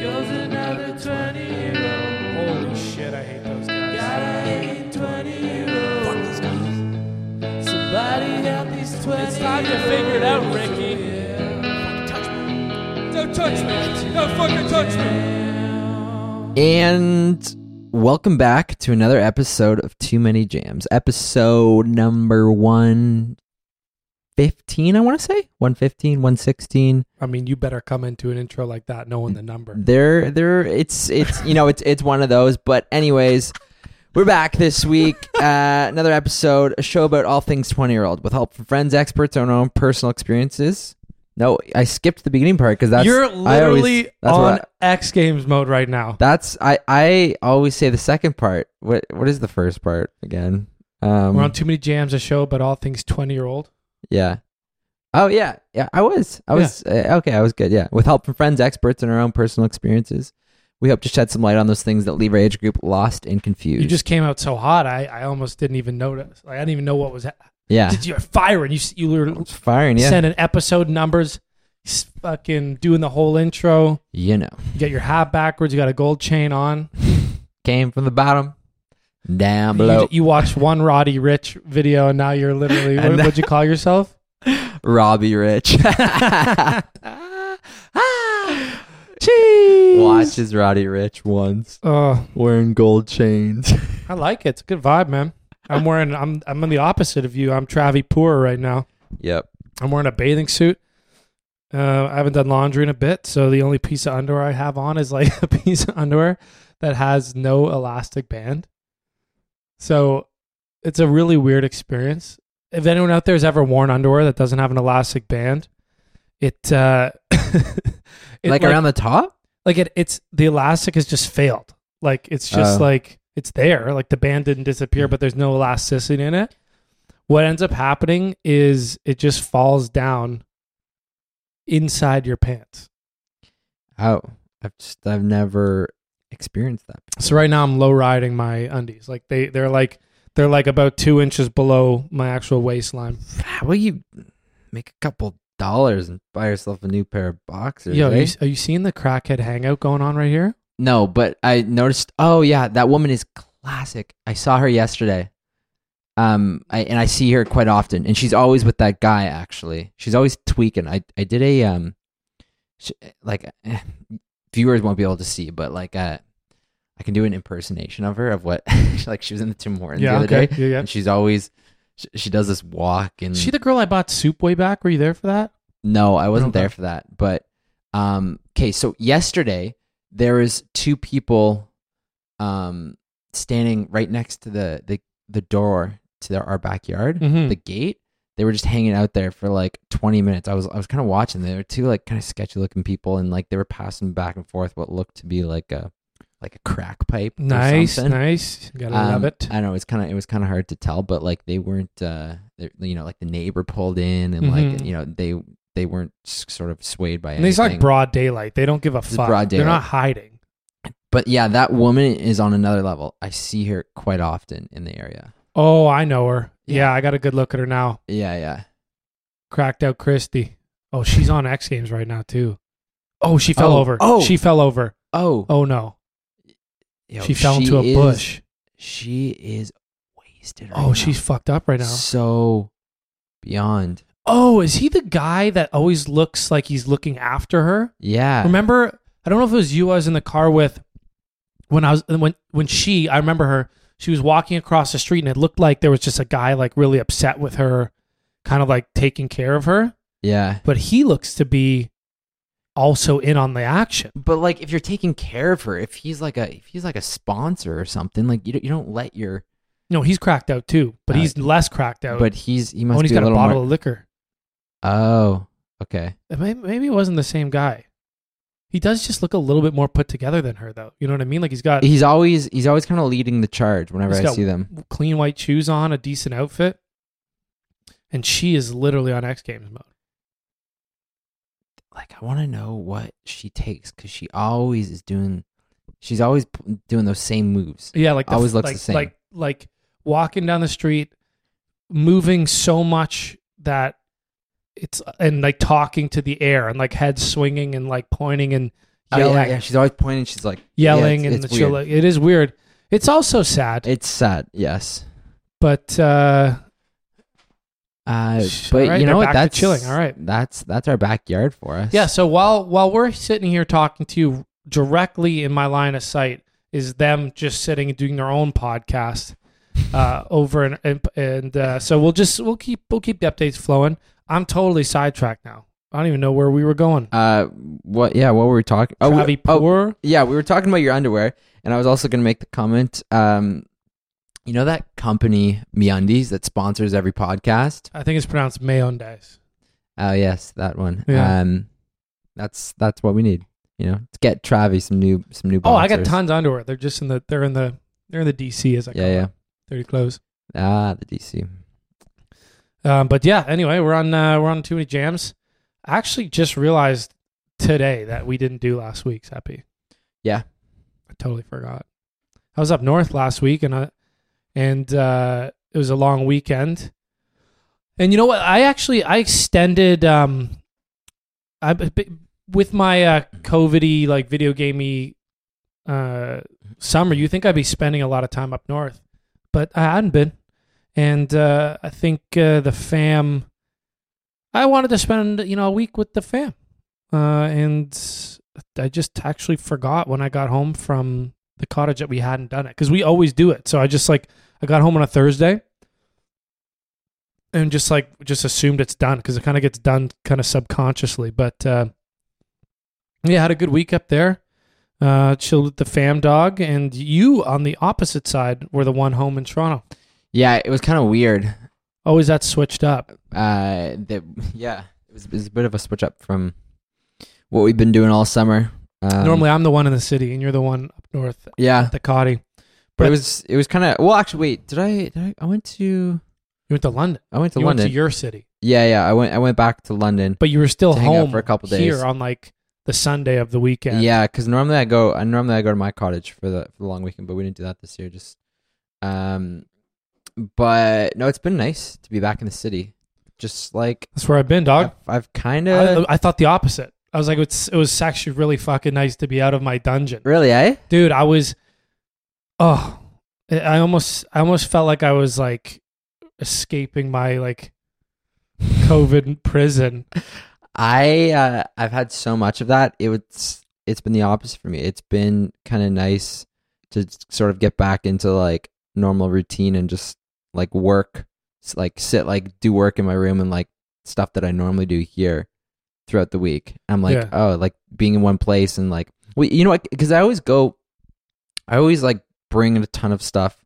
Goes another 20 year old. Holy shit, I hate those guys. Gotta hate 20 year old. Somebody help these 20 It's time to figure it out, Ricky. Don't touch me. Don't fucking touch me. And welcome back to another episode of Too Many Jams. Episode number 115, I want to say. 115, 116. I mean, you better come into an intro like that knowing the number. There there it's it's you know, it's it's one of those, but anyways, we're back this week. Uh, another episode, a show about all things 20-year-old with help from friends, experts, and our own personal experiences. No, I skipped the beginning part because that's You're I always- literally that's on what X Games mode right now. That's I I always say the second part. What what is the first part again? Um, We're on Too Many Jams, a show about all things 20 year old. Yeah. Oh yeah, yeah. I was I was uh, okay. I was good. Yeah, with help from friends, experts, and our own personal experiences, we hope to shed some light on those things that leave our age group lost and confused. You just came out so hot, I, I almost didn't even notice. Like, I didn't even know what was. Ha- yeah, Did you are firing? You you were it's firing. Yeah, sending episode numbers, s- fucking doing the whole intro. you know, You got your hat backwards. You got a gold chain on. came from the bottom, down You, below. you watched one Roddy Ricch video, and now you're literally what, what'd you call yourself? Robbie Rich. Cheese. Watches Roddy Ricch once Oh, wearing gold chains. I like it. It's a good vibe, man. I'm wearing. I'm. I'm on the opposite of you. I'm Travi poor right now. yep. I'm wearing a bathing suit. Uh, I haven't done laundry in a bit, so the only piece of underwear I have on is like a piece of underwear that has no elastic band. So it's a really weird experience. If anyone out there has ever worn underwear that doesn't have an elastic band, it, uh, it like, around the top. like it, it's the elastic has just failed. Like it's just Oh. like it's there. Like the band didn't disappear, but there's no elasticity in it. What ends up happening is it just falls down inside your pants. Oh, I've just I've never experienced that. So right now I'm low riding my undies. Like they they're like they're like about two inches below my actual waistline. How will you make a couple dollars and buy yourself a new pair of boxers? Yo, eh? are you, are you seeing the crackhead hangout going on right here? no, but I noticed. Oh yeah, that woman is classic. I saw her yesterday. Um, I, and I see her quite often, and she's always with that guy. Actually, she's always tweaking. I I did a um, sh- like eh, viewers won't be able to see, but like uh, I can do an impersonation of her of what like she was in the Tim Hortons the other day, Yeah, yeah. and she's always she, she does this walk and Is she the girl I bought soup way back? Were you there for that? no, I wasn't Okay. there for that. But um okay, so yesterday there was two people um standing right next to the the, the door to their, our backyard, Mhm. the gate. They were just hanging out there for like 20 minutes. I was I was kind of watching. They were two like kind of sketchy looking people and like they were passing back and forth what looked to be like a like a crack pipe. or Nice, nice. Gotta love Um, it. I know. It's kind of it was kind of hard to tell, but like they weren't, uh, they- you know, like the neighbor pulled in and like Mhm. you know they they weren't sort of swayed by And anything. like broad daylight. They don't give a is fuck. broad They're not hiding. but yeah, that woman is on another level. I see her quite often in the area. Oh, I know her. Yeah. I got a good look at her now. Yeah, yeah. Cracked out Christy. Oh, she's on X Games right now too. Oh, she fell Oh, over. oh. she fell over. Oh, Oh no, yo, she fell into a is- bush. She is wasted. Right Oh, now. she's fucked up right now. so beyond. Oh, is he the guy that always looks like he's looking after her? Yeah. Remember, I don't know if it was you I was in the car with when I was when when she I remember her she was walking across the street and it looked like there was just a guy like really upset with her kind of like taking care of her Yeah. but he looks to be also in on the action But like, if you're taking care of her, if he's like a if he's like a sponsor or something, like you don't, you don't let your. no he's cracked out too but Uh, he's less cracked out But he's he oh, must he's be got a a, bottle more. of liquor Oh, okay. maybe, maybe it wasn't the same guy he does just look a little bit more put together than her though you know what I mean like he's got He's always he's always kind of leading the charge whenever He's I got- see them. clean white shoes on, a decent outfit, and she is literally on X Games mode. Like, I want to know what she takes because she always is doing. She's always p- doing those same moves. Yeah, like the, Always looks like, the same. Like like walking down the street, moving so much that it's and like talking to the air and like head swinging and like pointing and Oh, yeah, yeah. She's always pointing. She's like yelling, yeah, it's, and it's she'll, weird. it is weird. It's also sad, It's sad. Yes. but uh, Uh, but alright, you know what? That's chilling. All right. That's that's our backyard for us. yeah. So while while we're sitting here talking to you directly in my line of sight is them just sitting and doing their own podcast uh, over and and, and uh, so we'll just we'll keep we'll keep the updates flowing. I'm totally sidetracked now. I don't even know where we were going. Uh, what? Yeah. What were we talking? Oh, we- oh, Poor. yeah. We were talking about your underwear, and I was also going to make the comment. Um, you know that company MeUndies that sponsors every podcast. I think it's pronounced Mayonnaise. Oh yes, that one. Yeah. Um, that's that's what we need. You know, to get Travi some new some new. Oh, I got tons of underwear. They're just in the they're in the they're in the DC as I call them. Yeah, yeah. it. Dirty clothes. Ah, the DC. Um, but yeah, anyway, we're on uh, we're on too many jams. I actually just realized today that we didn't do last week's happy. Yeah. I totally forgot. I was up north last week and I, and uh, it was a long weekend. And you know what? I actually I extended um I with my uh COVIDy like video gamey uh summer, you think I'd be spending a lot of time up north. But I hadn't been. And uh I think uh the fam I wanted to spend, you know, a week with the fam. Uh and I just actually forgot when I got home from the cottage that we hadn't done it because we always do it. So I just like I got home on a Thursday and just like just assumed it's done because it kind of gets done kind of subconsciously. But uh, yeah, had a good week up there. Uh, chilled with the fam dog, and you on the opposite side were the one home in Toronto. Yeah, it was kind of weird. Always that switched up. Uh, that yeah, it was, it was a bit of a switch up from what we've been doing all summer. Um, Normally, I'm the one in the city, and you're the one up north yeah, at the Cotty. but but- it was it was kind of well. Actually, wait, did I, did I? I went to You went to London. I went to you London. went to your city, yeah, yeah. I went I went back to London. but you were still home for a couple days here on like the Sunday of the weekend. Yeah, because normally I go. I normally I go to my cottage for the for the long weekend, but we didn't do that this year. Just, um, but no, it's been nice to be back in the city. Just like that's where I've been, dog. I've, I've kind of I, I thought the opposite. I was like, it's, it was actually really fucking nice to be out of my dungeon, really, eh? dude. I was, oh, I I almost, I almost felt like I was like escaping my like COVID prison. I uh, I've had so much of that. It was it's been the opposite for me. It's been kind of nice to sort of get back into like normal routine and just like work, like sit like do work in my room and like stuff that I normally do here throughout the week. I'm like, Yeah. oh, like being in one place and like, well, you know what? Because I always go, I always like bring a ton of stuff.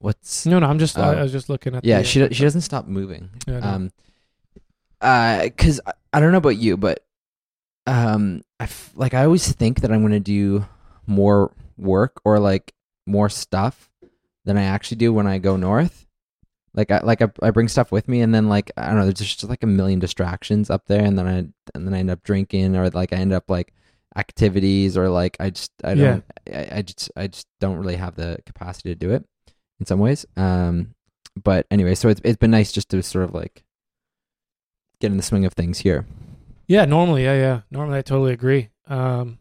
What's No, no, I'm just, I, Oh. I was just looking at. yeah? the, She she doesn't stop moving Yeah, um uh because I, I don't know about you but um i f- like i always think that i'm gonna do more work or like more stuff than i actually do when i go north like i like i, I bring stuff with me and then like i don't know there's just like a million distractions up there and then i and then i end up drinking or like i end up like activities or like i just i don't I, I just i just don't really have the capacity to do it in some ways um but anyway so it's, it's been nice just to sort of like get in the swing of things here Yeah, normally, yeah, yeah. Normally, I totally agree. Um,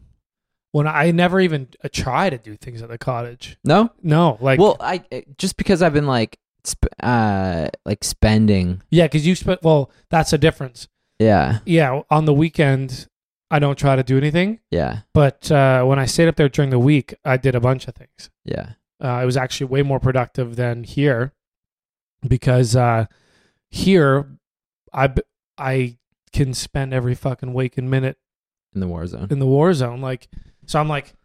when I never even uh, try to do things at the cottage. no No, like, well i just because i've been like sp- uh like spending yeah, because you spent. Well, that's a difference. yeah Yeah, on the weekend, I don't try to do anything. yeah But uh, when I stayed up there during the week, I did a bunch of things. yeah Uh, it was actually way more productive than here because uh, here I can spend every fucking waking minute in the war zone in the war zone. Like, so I'm like,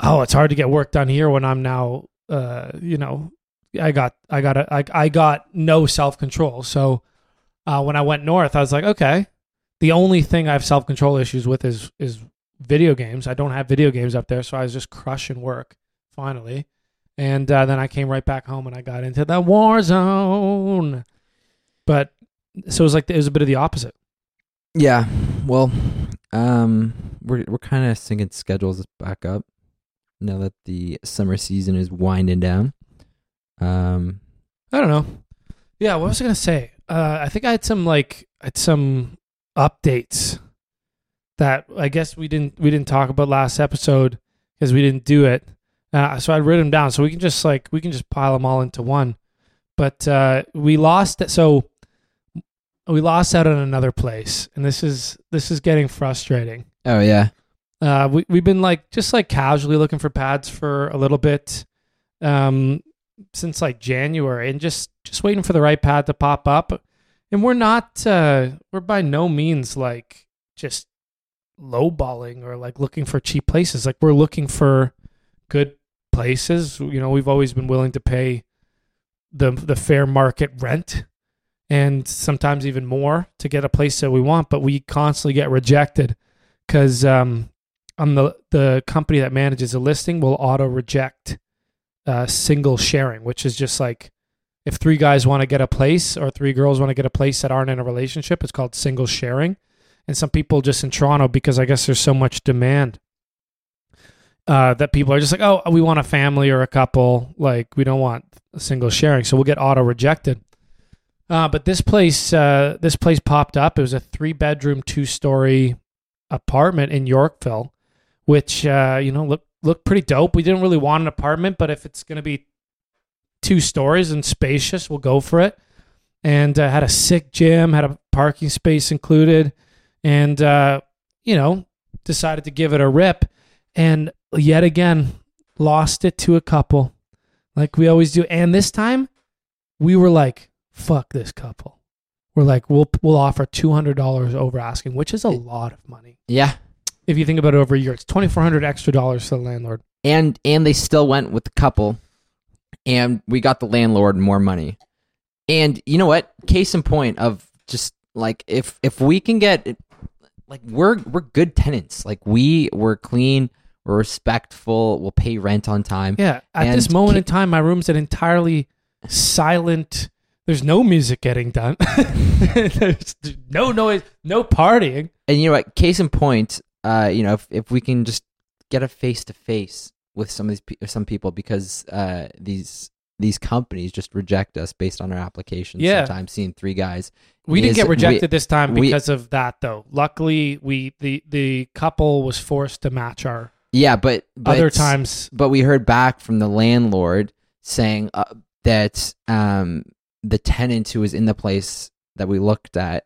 oh, it's hard to get work done here when I'm now, uh, you know, I got, I got, a, I, I got no self control. So, uh, when I went north, I was like, okay, the only thing I have self control issues with is is video games. I don't have video games up there, so I was just crushing work finally. And uh, then I came right back home and I got into the war zone. But so it was like it was a bit of the opposite. yeah well um we're we're kind of syncing schedules back up now that the summer season is winding down um I don't know. Yeah, what was I gonna say? Uh, I think I had some like I had some updates that I guess we didn't we didn't talk about last episode because we didn't do it. Uh, so I wrote them down so we can just like we can just pile them all into one. But uh, we lost. So we lost out on another place, and this is this is getting frustrating. Oh yeah. Uh, we we've been like just like casually looking for pads for a little bit, um, since like January, and just just waiting for the right pad to pop up. And we're not uh, we're by no means like just lowballing or like looking for cheap places. Like we're looking for good places. You know, we've always been willing to pay the the fair market rent and sometimes even more to get a place that we want, but we constantly get rejected because um, on the the company that manages a listing will auto reject uh, single sharing, which is just like if three guys want to get a place or three girls want to get a place that aren't in a relationship, it's called single sharing. And some people just in Toronto, because I guess there's so much demand, uh, that people are just like, oh, we want a family or a couple. Like we don't want a single sharing, so we'll get auto rejected. Uh, but this place, uh, this place popped up. It was a three bedroom, two story apartment in Yorkville, which uh, you know looked looked pretty dope. We didn't really want an apartment, but if it's gonna be two stories and spacious, we'll go for it. And uh, had a sick gym, had a parking space included, and uh, you know decided to give it a rip. And yet again, lost it to a couple, like we always do. And this time, we were like, "Fuck this couple." We're like, "We'll we'll offer two hundred dollars over asking," which is a lot of money Yeah. if you think about it over a year. It's twenty four hundred extra dollars to the landlord. And and they still went with the couple, and we got the landlord more money. And you know what? Case in point of just like if if we can get like we're we're good tenants. Like we we're clean, we're respectful, we'll pay rent on time. Yeah. At this moment in time, my room's an entirely silent. There's no music getting done. There's no noise, no partying. And you know what? Case in point, uh, you know, if if we can just get a face to face with some of these pe- some people because uh these these companies just reject us based on our applications. Yeah. Sometimes seeing three guys. We didn't get rejected this time we- because of that, though. Luckily, we the the couple was forced to match our Yeah, but, but other times. but we heard back from the landlord saying uh, that um the tenant who was in the place that we looked at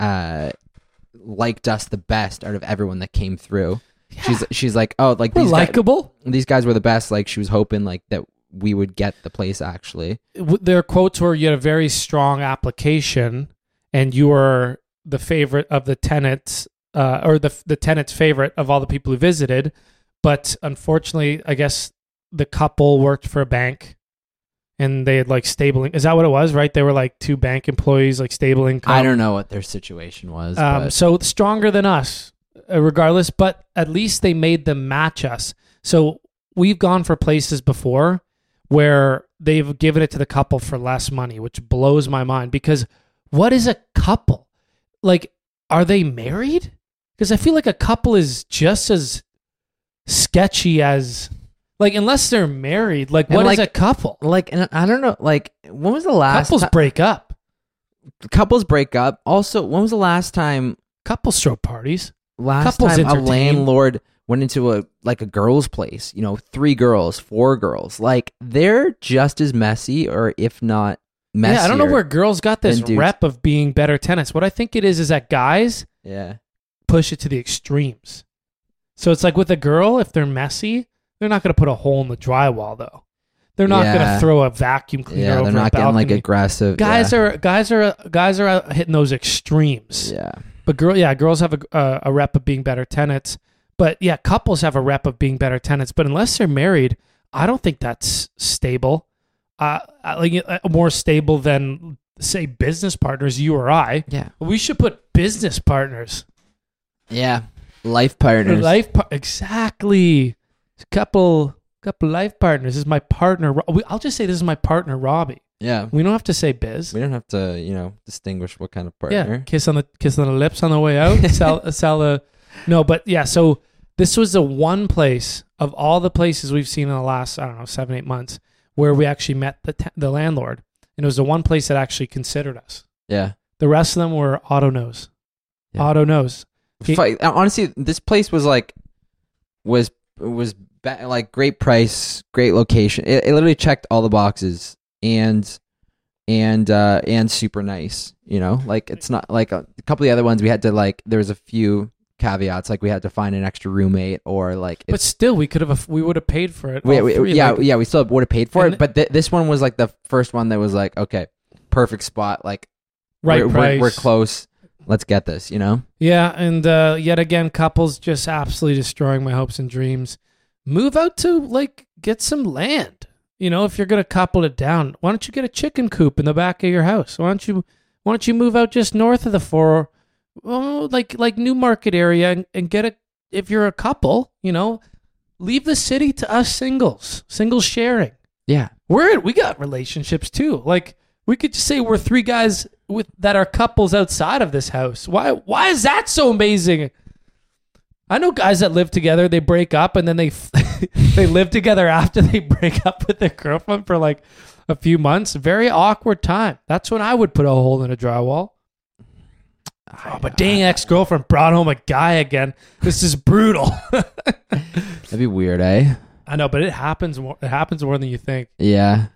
uh liked us the best out of everyone that came through. She's she's like, "Oh, like these guys, likable. these guys were the best." Like she was hoping like that we would get the place actually. their quotes were you had a very strong application and you were the favorite of the tenants uh, or the the tenant's favorite of all the people who visited but unfortunately i guess the couple worked for a bank and they had like stable is that what it was right they were like two bank employees like stable income I don't know what their situation was, um, so stronger than us, uh, regardless. But at least they made them match us. So we've gone for places before where they've given it to the couple for less money, which blows my mind. Because what is a couple? Like, are they married? Because I feel like a couple is just as sketchy as, like, unless they're married. Like, And, what is like, a couple? like and I don't know, like when was the last Couples ti- break up. couples break up? Also, when was the last time Couples throw parties. last Couples time a entertain. landlord went into a like a girl's place you know three girls four girls like they're just as messy or if not messier Yeah, I don't know where girls got this than dudes. rep of being better tennis. What I think it is is that guys yeah push it to the extremes. So it's like with a girl, if they're messy, they're not going to put a hole in the drywall though. They're not going to throw a vacuum cleaner yeah over they're not a getting like aggressive guys yeah. are guys are guys are hitting those extremes. yeah But girl, yeah, girls have a, a a rep of being better tenants. But yeah, couples have a rep of being better tenants. But unless they're married, I don't think that's stable. Uh, I- like uh, more stable than say business partners, you or I. yeah We should put business partners. yeah life partners Life par- exactly. Couple couple life partners. This is my partner. I'll just say this is my partner, Robbie. yeah We don't have to say biz. we don't have to you know distinguish what kind of partner. Yeah, kiss on the kiss on the lips on the way out. sell sell a no, but yeah. So this was the one place of all the places we've seen in the last I don't know seven eight months where we actually met the te- the landlord, and it was the one place that actually considered us. yeah The rest of them were auto nose, Yeah. auto nose. He- honestly, this place was like was was like great price, great location. It, it literally checked all the boxes and and uh and super nice. You know, like it's not like a, a couple of the other ones we had to like. There was a few caveats, like we had to find an extra roommate or like. But still, we could have we would have paid for it. we, we- three, yeah, like- yeah, we still would have paid for it. But th- this one was like the first one that was like, okay, perfect spot. Like right we're, we're, we're close. Let's get this. You know. Yeah, and uh, yet again, couples just absolutely destroying my hopes and dreams. Move out to like get some land. You know, if you're gonna couple it down, why don't you get a chicken coop in the back of your house? Why don't you why don't you move out just north of the four, well, like like Newmarket area, and, and get a if you're a couple, you know, leave the city to us singles, singles sharing. Yeah. We're we got relationships too. Like we could just say we're three guys with that are couples outside of this house. Why why is that so amazing? I know guys that live together, they break up and then they they live together after they break up with their girlfriend for like a few months. Very awkward time. That's when I would put a hole in a drywall. Oh, but dang ex girlfriend brought home a guy again. This is brutal. That'd be weird, eh? I know, but it happens more it happens more than you think. Yeah.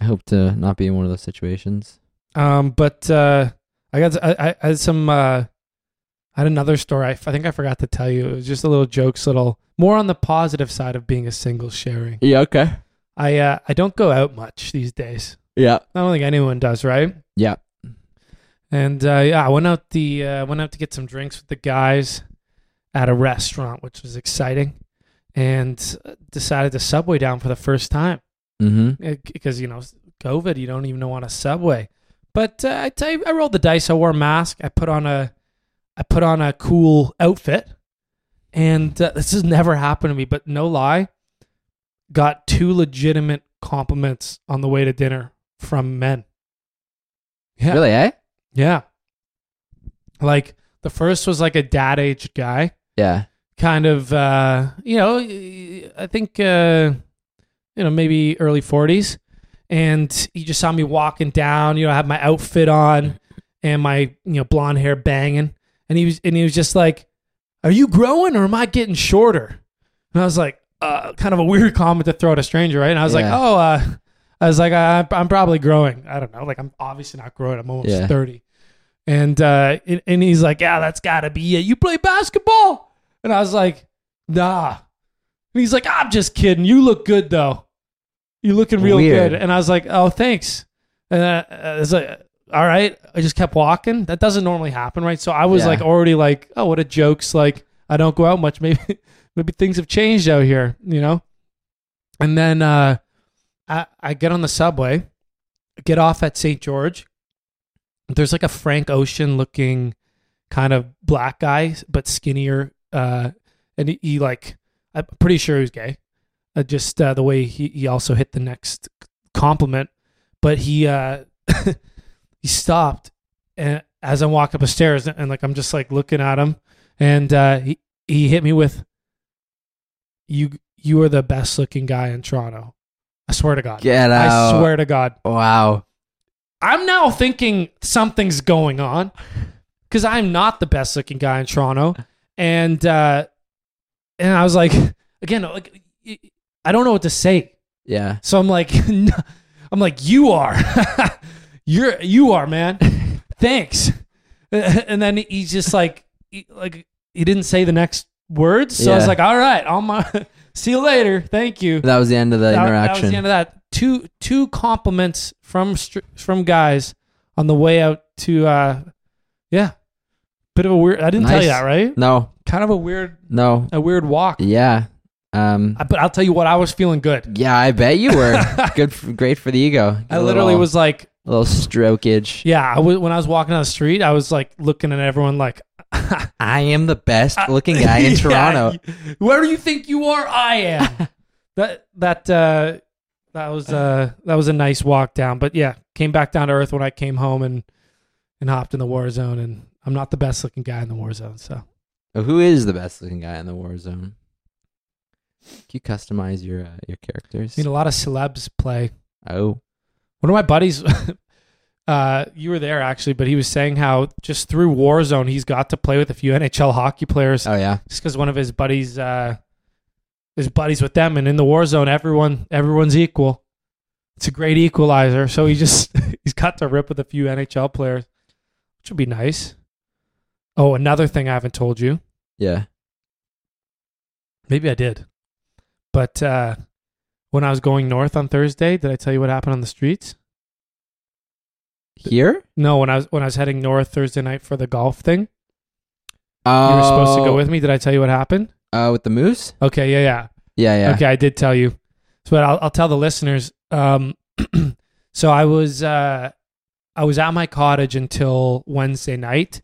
I hope to not be in one of those situations. Um, but uh, I got I, I had some. Uh, I had another story. I, think I forgot to tell you. It was just a little jokes, little more on the positive side of being a single sharing. Yeah, okay. I uh, I don't go out much these days. Yeah. I don't think anyone does, right? Yeah. And uh, yeah, I went out the uh, went out to get some drinks with the guys at a restaurant, which was exciting, and uh, decided to subway down for the first time Mm-hmm. because you know COVID, you don't even know on a subway. But uh, I tell you, I rolled the dice. I wore a mask. I put on a, I put on a cool outfit, and uh, this has never happened to me. But no lie, got two legitimate compliments on the way to dinner from men. Yeah, Really, eh? yeah. Like the first was like a dad aged guy Yeah. kind of uh you know i think uh you know maybe early 40s and he just saw me walking down you know i had my outfit on and my you know blonde hair banging and he was and he was just like are you growing or am i getting shorter and i was like uh kind of a weird comment to throw at a stranger right and i was Yeah. like oh uh i was like I, i'm probably growing i don't know like i'm obviously not growing i'm almost Yeah. 30 and uh and, and he's like yeah that's gotta be it you play basketball and I was like, nah. And he's like, I'm just kidding. You look good though. You're looking real Weird. good. And I was like, oh, thanks. And uh, I was like, all right. I just kept walking. That doesn't normally happen, right? So I was Yeah. like already like, oh, what a joke's like I don't go out much. Maybe maybe things have changed out here, you know? And then uh I I get on the subway, get off at St. George. There's like a Frank Ocean looking kind of black guy, but skinnier. Uh, and he, he like, I'm pretty sure he was gay. Uh, just uh, the way he, he also hit the next compliment, but he uh, he stopped, and as I'm walking up the stairs, and, like I'm just like looking at him, and uh, he he hit me with, "You you are the best looking guy in Toronto." I swear to God. Get out. I swear to God. Wow. I'm now thinking something's going on because I'm not the best looking guy in Toronto, and uh, and I was like, again, like I don't know what to say, Yeah. so I'm like, I'm like, you are, you're you are man, thanks, and then he's just like, he, like he didn't say the next words, so I was Yeah. like, all right, on my, see you later, thank you That was the end of the that, that was the end of that. Two two compliments from str- from guys on the way out to uh yeah. Bit of a weird I didn't tell you Nice. that, right? no. Kind of a weird No. a weird walk. Yeah. Um. I- But I'll tell you what, I was feeling good. Yeah, I bet you were. Good. For, great for the ego. I A literally little- was like, a little strokage. yeah, I was, when I was walking down the street, I was like looking at everyone like I am the best looking guy in Yeah, Toronto. Where do you think you are? I am. that that uh that was uh that was a nice walk down. But yeah, came back down to earth when I came home and and hopped in the war zone and I'm not the best looking guy in the war zone, so Who is the best looking guy in the war zone? Can you customize your uh, your characters? I mean a lot of celebs play. oh, One of my buddies Uh, you were there actually, but he was saying how just through Warzone he's got to play with a few NHL hockey players Oh yeah. just because one of his buddies, uh, his buddies with them, and in the Warzone everyone everyone's equal. It's a great equalizer. So he just he's got to rip with a few NHL players, which would be nice. Oh, another thing I haven't told you. Yeah. Maybe I did. But uh, when I was going north on Thursday, did I tell you what happened on the streets? Here? No, when I was when I was heading north Thursday night for the golf thing. Oh, You were supposed to go with me. Did I tell you what happened? Uh, with the moose? Okay, yeah, yeah. Yeah, yeah. Okay, I did tell you. So but I'll I'll tell the listeners. Um so I was uh I was at my cottage until Wednesday night.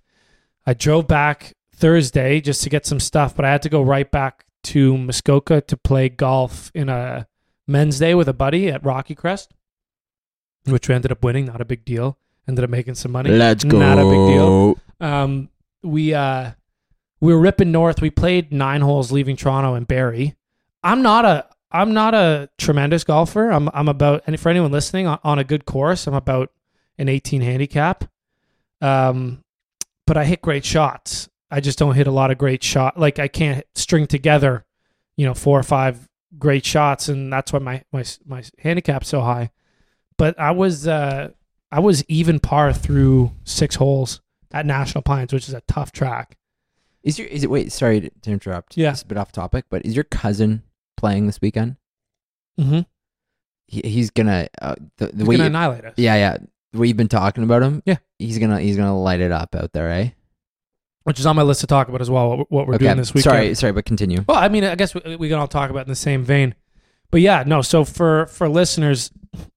I drove back Thursday just to get some stuff, but I had to go right back to Muskoka to play golf in a men's day with a buddy at Rocky Crest, which we ended up winning. Not a big deal. Ended up making some money. Let's go. Not a big deal. Um, we uh, we were ripping north. We played nine holes, leaving Toronto and Barrie. I'm not a I'm not a tremendous golfer. I'm I'm about and for anyone listening on, on a good course, I'm about an 18 handicap. Um, but I hit great shots. I just don't hit a lot of great shot. Like I can't string together, you know, four or five great shots, and that's why my my my handicap's so high. But I was uh I was even par through six holes at National Pines, which is a tough track. Is your is it wait, sorry to, to interrupt. Yeah. It's a bit off topic, but is your cousin playing this weekend? Mm-hmm. He, he's gonna uh, the, the He's way gonna you- annihilate us. Yeah, yeah. The way you've been talking about him. Yeah. He's gonna he's gonna light it up out there, eh? Which is on my list to talk about as well. What, we're okay. doing this weekend. Sorry, sorry, but continue. Well, I mean, I guess we, we can all talk about in the same vein. But yeah, no. So for for listeners,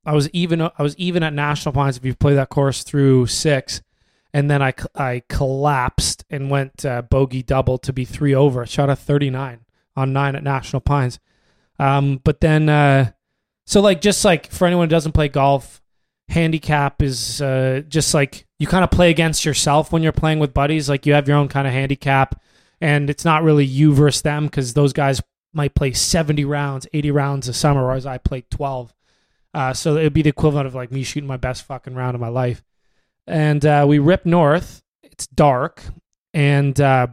I was even I was even at National Pines if you play that course through six, and then I I collapsed and went uh, bogey double to be three over. Shot a thirty nine on nine at National Pines. Um, but then uh, so like just like for anyone who doesn't play golf, handicap is uh, just like you kind of play against yourself when you're playing with buddies. Like you have your own kind of handicap, and it's not really you versus them because those guys might play 70 rounds, 80 rounds a summer, whereas I played 12. Uh, so it would be the equivalent of like me shooting my best fucking round of my life. And uh, we rip north. It's dark, and uh,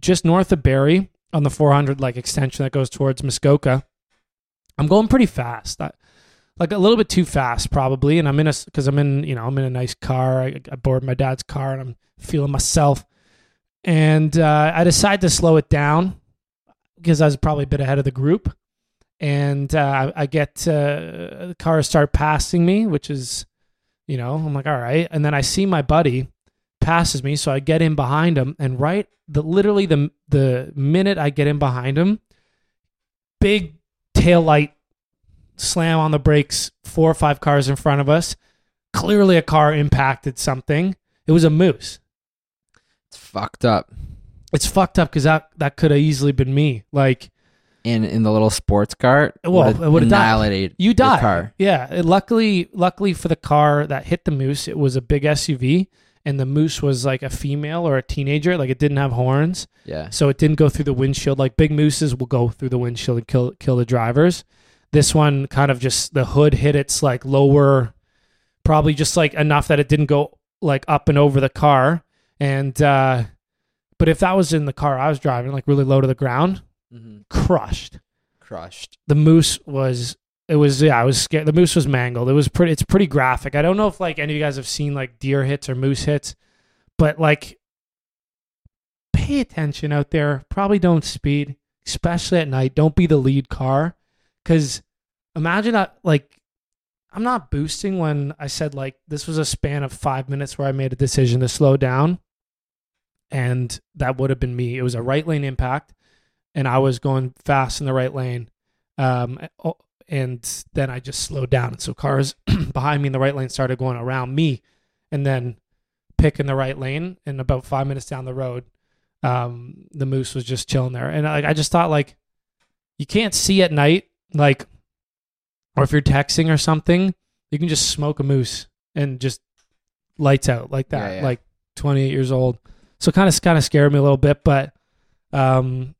just north of Barrie on the 400 like extension that goes towards Muskoka. I'm going pretty fast. I, like a little bit too fast probably. And i'm in a because i'm in you know i'm in a nice car. I, I borrowed my dad's car and i'm feeling myself. And uh, i decide to slow it down because i was probably a bit ahead of the group. And uh, I, get uh, the cars start passing me which is you know i'm like all right. And then i see my buddy passes me so i get in behind him. And right the literally the the minute i get in behind him big tail light slam on the brakes, four or five cars in front of us. Clearly, a car impacted something. It was a moose. It's fucked up. It's fucked up because that that could have easily been me. Like In in the little sports car. Well, it would've died. annihilated you died. car. Yeah. it- luckily, luckily for the car that hit the moose, it was a big SUV, and the moose was like a female or a teenager. Like it didn't have horns, Yeah. so it didn't go through the windshield. Like big mooses will go through the windshield and kill kill the drivers. This one kind of just the hood hit its like lower, probably just like enough that it didn't go like up and over the car. And uh but if that was in the car I was driving, like really low to the ground, Mm-hmm. crushed. Crushed. The moose was it was yeah, I was scared. The moose was mangled. It was pretty it's pretty graphic. I don't know if like any of you guys have seen like deer hits or moose hits, but like pay attention out there. Probably don't speed, especially at night. Don't be the lead car cuz imagine that like I'm not boosting when I said like this was a span of 5 minutes where I made a decision to slow down and that would have been me. It was a right lane impact and I was going fast in the right lane. Um, and then I just slowed down. And so cars behind me in the right lane started going around me and then picking the right lane. And about five minutes down the road, um, the moose was just chilling there. And I, I just thought, like, you can't see at night, like, or if you're texting or something, you can just smoke a moose and just lights out like that, Yeah, yeah. like 28 years old. So kind of kind of scared me a little bit, but um,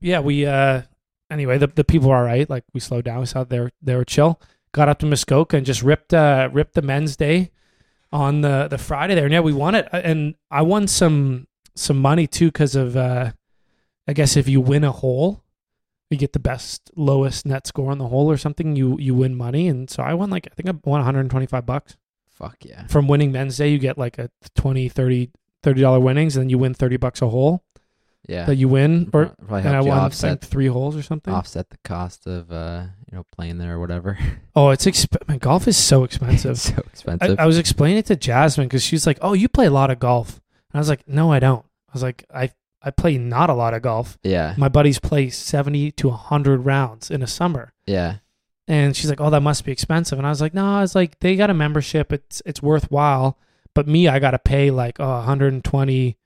yeah, we uh anyway, the the people were all right. Like we slowed down, we saw they were they were chill. Got up to Muskoka and just ripped uh ripped the men's day. on the the Friday there. And yeah, we won it, and I won some some money too because of uh, I guess if you win a hole, you get the best lowest net score on the hole or something. You you win money, and so I won like I think I won 125 bucks Fuck yeah. from winning men's day. You get like a 20 30 30 dollar winnings, and then you win 30 bucks a hole Yeah. that you win. Or Probably and I won offset think three holes or something. offset the cost of uh you know playing there or whatever. Oh, it's exp- man, golf is so expensive. so I, expensive. I was explaining it to Jasmine because she's like, "Oh, you play a lot of golf," and I was like, "No, I don't." I was like, "I I play not a lot of golf. yeah. My buddies play seventy to hundred rounds in a summer." Yeah. And she's like, "Oh, that must be expensive." And I was like, "No, I was like, they got a membership. It's it's worthwhile. But me, I got to pay like oh, 120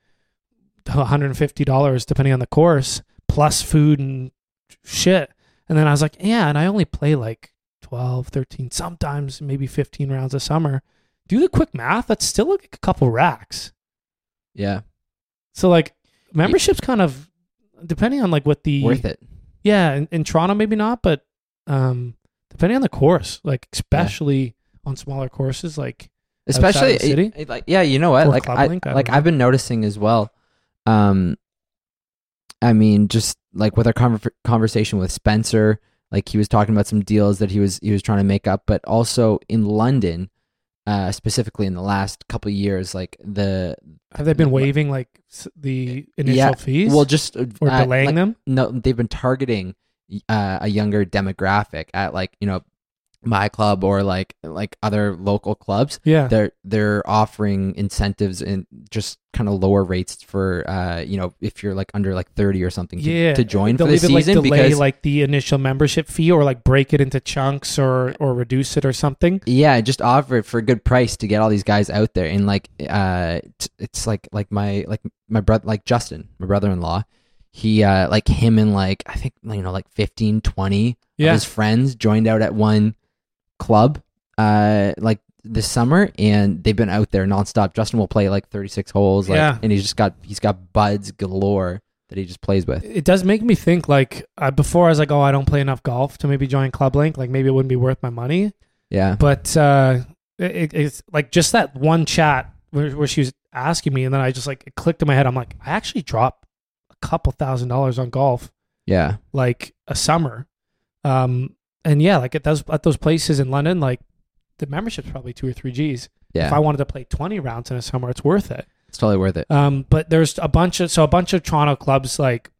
to 150 dollars depending on the course, plus food and shit." And then I was like, "Yeah, and I only play like 12, 13, sometimes maybe 15 rounds a summer. Do the quick math. That's still like a couple racks. Yeah. So like membership's kind of depending on like what the Worth it. yeah, in, in Toronto maybe not, but um depending on the course, like especially on smaller courses, like especially city? it- it- like yeah you know what like I, Link, I like know. i've been noticing as well um i mean just like with our conver- conversation with spencer like he was talking about some deals that he was he was trying to make up but also in london uh specifically in the last couple of years like the have they been waiving like the initial Yeah, fees well just uh, or uh, delaying like, them? no they've been targeting uh, a younger demographic at like you know my club or like like other local clubs Yeah. they're they're offering incentives and just kind of lower rates for uh you know if you're like under like 30 or something to, yeah, to join They'll for the either, season like, delay because like the initial membership fee or like break it into chunks or or reduce it or something. yeah just offer it for a good price to get all these guys out there and like uh it's like like my like my brother like Justin my brother-in-law he uh like him and like I think you know like 15 20 of Yeah. his friends joined out at one club uh like this summer and they've been out there nonstop. Justin will play like 36 holes like Yeah. and he's just got he's got buds galore that he just plays with. It does make me think like uh, before I was like, oh, I don't play enough golf to maybe join ClubLink. Like maybe it wouldn't be worth my money. Yeah. But uh, it, it's like just that one chat where, where she was asking me, and then I just like it clicked in my head. I'm like, I actually dropped a couple thousand dollars on golf Yeah. like a summer. Um, and yeah, like at those at those places in London, like the membership's probably two or three G's. Yeah. If I wanted to play 20 rounds in a summer, it's worth it. it's totally worth it. Um, but there's a bunch of so a bunch of Toronto clubs like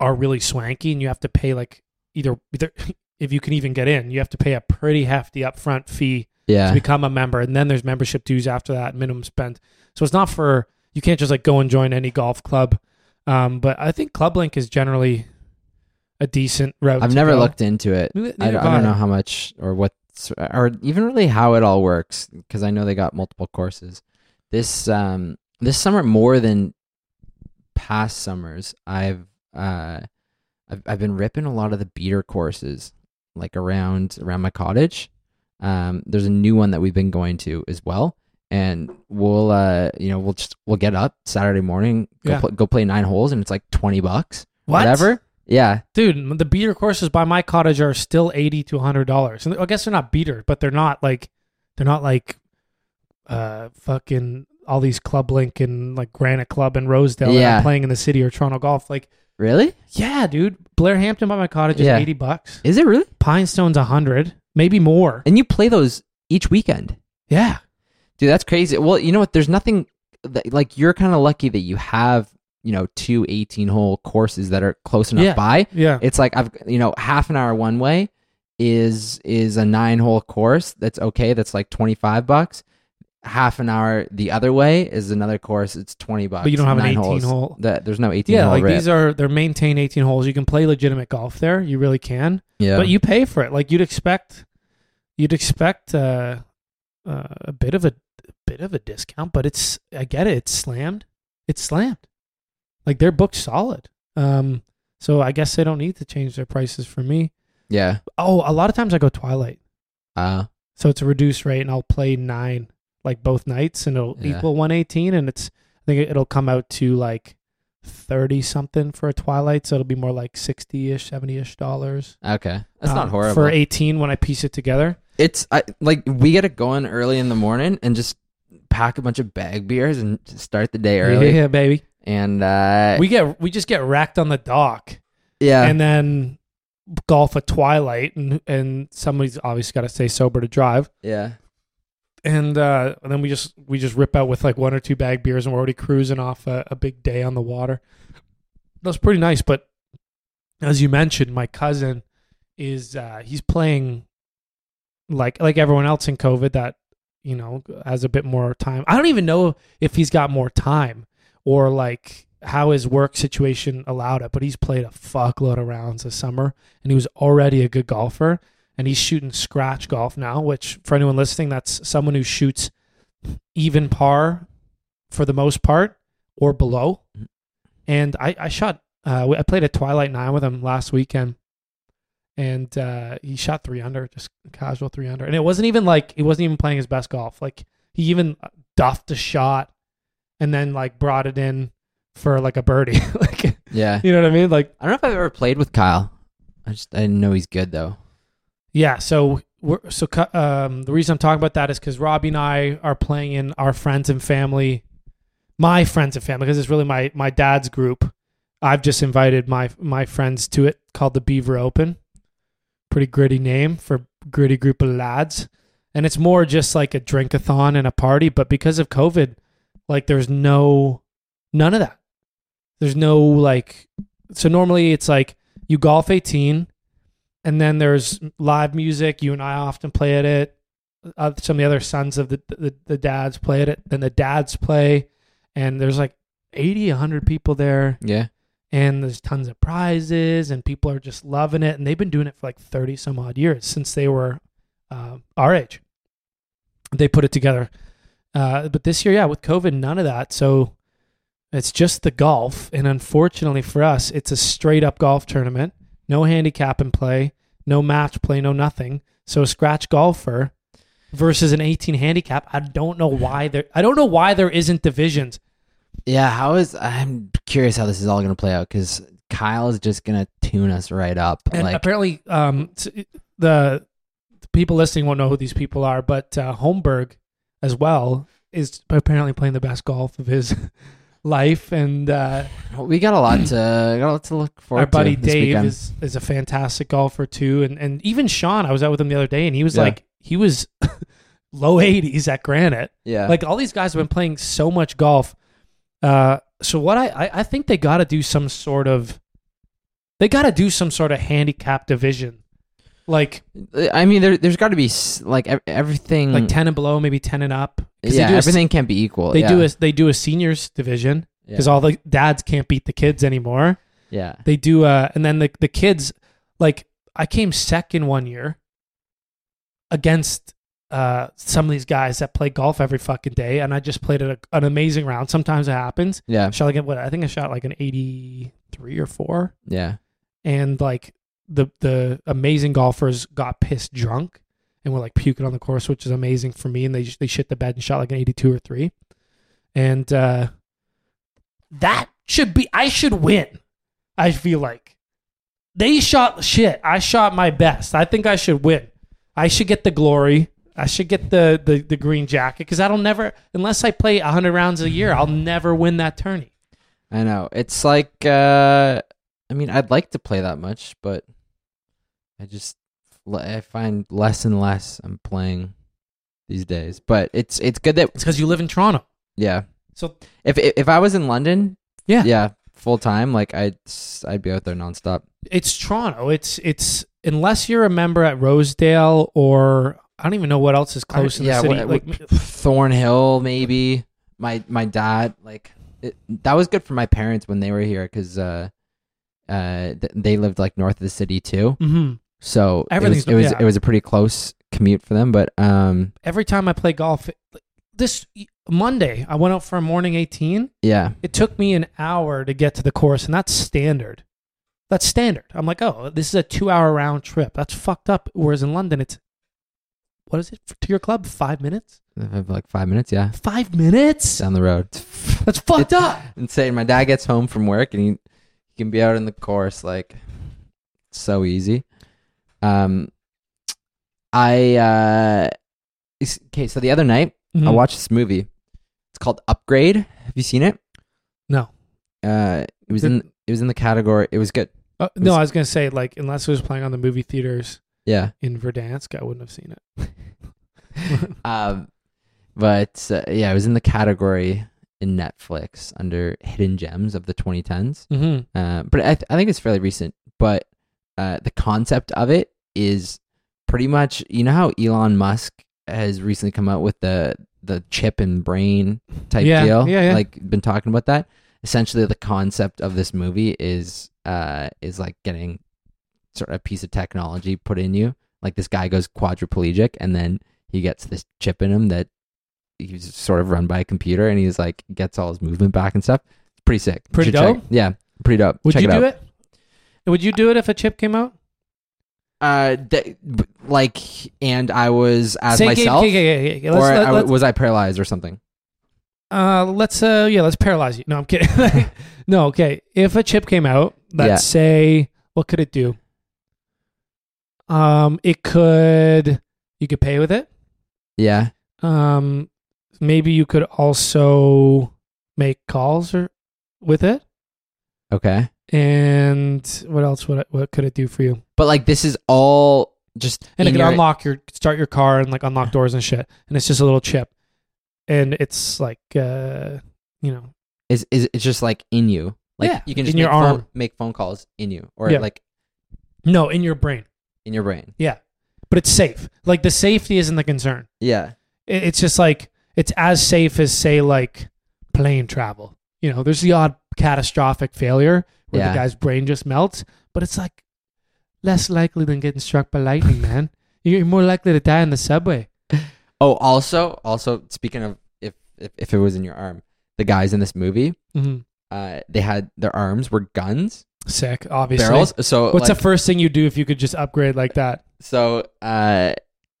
are really swanky, and you have to pay like either either if you can even get in, you have to pay a pretty hefty upfront fee Yeah. to become a member, and then there's membership dues after that, minimum spend. So it's not for you can't just like go and join any golf club. Um, but I think ClubLink is generally a decent route. I've never go. looked into it. Neither- I, don't- I don't know how much or what or even really how it all works because I know they got multiple courses. This um this summer more than past summers, I've uh I've I've been ripping a lot of the beater courses like around around my cottage. Um there's a new one that we've been going to as well. And we'll uh you know we'll just we'll get up Saturday morning go Yeah. pl- go play nine holes and it's like twenty bucks What? whatever yeah dude. The beater courses by my cottage are still eighty to hundred dollars, and I guess they're not beater, but they're not like they're not like uh fucking all these ClubLink and like Granite Club and Rosedale that I'm playing in the city or Toronto Golf. Like, really yeah, dude, Blairhampton by my cottage is Yeah. eighty bucks. is it really Pinestone's a hundred, maybe more. And you play those each weekend. Yeah, Dude, that's crazy. Well, you know what? There's nothing that, like you're kind of lucky that you have, you know, two 18 hole courses that are close enough Yeah. by. yeah. It's like I've, you know, half an hour one way is is a nine hole course that's okay. That's like 25 bucks. Half an hour the other way is another course. It's 20 bucks. But you don't have an 18 holes. hole. That there's no 18 Yeah, like rip. these are they're maintained 18 holes. You can play legitimate golf there. You really can. yeah. But you pay for it. Like you'd expect you'd expect uh, uh, a bit of a, a bit of a discount, but it's I get it. It's slammed. It's slammed. Like they're booked solid. Um so I guess they don't need to change their prices for me. yeah. Oh, a lot of times I go twilight. Uh, So it's a reduced rate and I'll play 9 like both nights and it'll Yeah. equal 118 and it's I think it'll come out to like 30 something for a twilight so it'll be more like 60ish 70ish dollars okay. That's um, not horrible. for 18 when I piece it together. it's I, like we get it going early in the morning and just pack a bunch of bag beers and start the day early. Yeah, baby. And uh, We get we just get wrecked on the dock, yeah, and then golf at twilight, and and somebody's obviously got to stay sober to drive. yeah, and uh, and then we just we just rip out with like one or two bag beers, and we're already cruising off a, a big day on the water. That's pretty nice. But as you mentioned, my cousin is uh, he's playing like like everyone else in COVID that you know has a bit more time. I don't even know if he's got more time or like how his work situation allowed it, but he's played a fuckload of rounds this summer, and he was already a good golfer and he's shooting scratch golf now, which for anyone listening, that's someone who shoots even par for the most part or below. And I, I shot, uh, I played a Twilight Nine with him last weekend, and uh, he shot three under, just casual three under. And it wasn't even like he wasn't even playing his best golf. Like he even duffed a shot and then like brought it in for like a birdie. like yeah. you know what I mean? Like I don't know if I've ever played with Kyle. I just I didn't know he's good though. Yeah, so we're so um, the reason I'm talking about that is because Robbie and I are playing in our friends and family, my friends and family, because it's really my my dad's group. I've just invited my my friends to it called the Beaver Open. Pretty gritty name for gritty group of lads, and it's more just like a drinkathon and a party. But because of COVID, like there's no none of that. There's no like so normally it's like you golf 18 and then there's live music. You and I often play at it. Uh, some of the other sons of the, the the dads play at it. Then the dads play, and there's like 80, 100 people there, Yeah. and there's tons of prizes, and people are just loving it. And they've been doing it for like thirty some odd years since they were uh, our age. They put it together, uh, but this year, yeah, with COVID, none of that. So it's just the golf, and unfortunately for us, it's a straight up golf tournament no handicap in play, no match play, no nothing. So a scratch golfer versus an 18 handicap. I don't know why there. I don't know why there isn't divisions. Yeah, how is I'm curious how this is all gonna play out because Kyle is just gonna tune us right up. And like apparently, um, the, the people listening won't know who these people are, but uh, Holmberg as well is apparently playing the best golf of his life, and uh, we got a lot to got a lot to look forward our buddy Dave weekend. is is a fantastic golfer too, and and even Sean, I was out with him the other day, and he was Yeah. like he was low 80s at Granite. yeah, Like all these guys have been playing so much golf. Uh, so what I I, I think they got to do some sort of they got to do some sort of handicap division, like I mean, there there's got to be like everything. like ten and below, maybe ten and up. yeah, a, everything can't be equal. They yeah. do a they do a seniors division yeah. because all the dads can't beat the kids anymore. yeah. They do uh and then the the kids like I came second one year against uh some of these guys that play golf every fucking day and I just played a, an amazing round. Sometimes it happens. Yeah, I shot like what I think I shot like an 83 or 4 yeah, and like the the amazing golfers got pissed drunk and were like puking on the course, which is amazing for me. And they they shit the bed and shot like an 82 or three, and uh, that should be I should win. I feel like they shot shit. I shot my best. I think I should win. I should get the glory. I should get the the, the green jacket because I don't never unless I play 100 rounds a year, I'll never win that tourney. I know. It's like uh I mean, I'd like to play that much, but I just I find less and less I'm playing these days. But it's it's good that It's because you live in Toronto. yeah. So If if, I was in London, Yeah. yeah, full time, like I'd I'd be out there nonstop. it's Toronto. It's it's unless you're a member at Rosedale or I don't even know what else is close in yeah, the city. what- like Thornhill, maybe. My my dad, like it, that was good for my parents when they were here because uh, uh, th- they lived like north of the city too. Mhm. So it was it was, yeah. it was a pretty close commute for them. But um, every time I play golf, this Monday I went out for a morning 18. yeah, It took me an hour to get to the course, and that's standard. That's standard. I'm like, oh, this is a two hour round trip. That's fucked up. Whereas in London, it's what is it to your club? Five minutes? like five minutes, yeah, Five minutes? down the road. That's fucked up. Insane. My dad gets home from work and he, he can be out in the course like so easy. Um, I uh, okay. So the other night I Mhm. watched this movie. It's called Upgrade. Have you seen it? No. Uh, it was in it was in the category. It was good. Uh, no, was- I was gonna say like unless it was playing on the movie theaters Yeah. in Verdansk, I wouldn't have seen it. Um, but uh, yeah, it was in the category in Netflix under hidden gems of the 2010s. mm-hmm. Uh, but I, th- I think it's fairly recent. But uh, the concept of it is pretty much you know how Elon Musk has recently come out with the the chip and brain type Yeah, deal. yeah, yeah. Like been talking about that. Essentially, the concept of this movie is uh is like getting sort of a piece of technology put in you. Like this guy goes quadriplegic, and then he gets this chip in him that he's sort of run by a computer, and he's like gets all his movement back and stuff. It's pretty sick. Pretty should check- dope? yeah, pretty dope. Would Check you it out. do it? Would you do it if a chip came out? Uh, th- like, and I was as Say- myself, okay, okay, okay, or let- I- let's- was I paralyzed or something? Uh, let's uh, yeah, let's paralyze you. No, I'm kidding. no, okay. If a chip came out, let's Yeah. say, what could it do? Um, it could you could pay with it. Yeah. Um, maybe you could also make calls or with it. Okay. And what else? What what could it do for you? But like, this is all just And it can your- unlock your start your car and like unlock doors and shit. And it's just a little chip, and it's like uh, you know, Is is it's just like in you? Like Yeah, you can just in your make phone, arm. make phone calls in you, or Yeah. like no, in your brain. in your brain. Yeah, but it's safe. Like the safety isn't the concern. Yeah. It- It's just like it's as safe as say like plane travel. You know, there's the odd catastrophic failure where Yeah. the guy's brain just melts, but it's like less likely than getting struck by lightning, man. You're more likely to die in the subway. Oh, also, also speaking of if if, if it was in your arm, the guys in this movie, hmm uh, they had their arms were guns, Sick, obviously. barrels. So What's like, the first thing you do if you could just upgrade like that? so uh,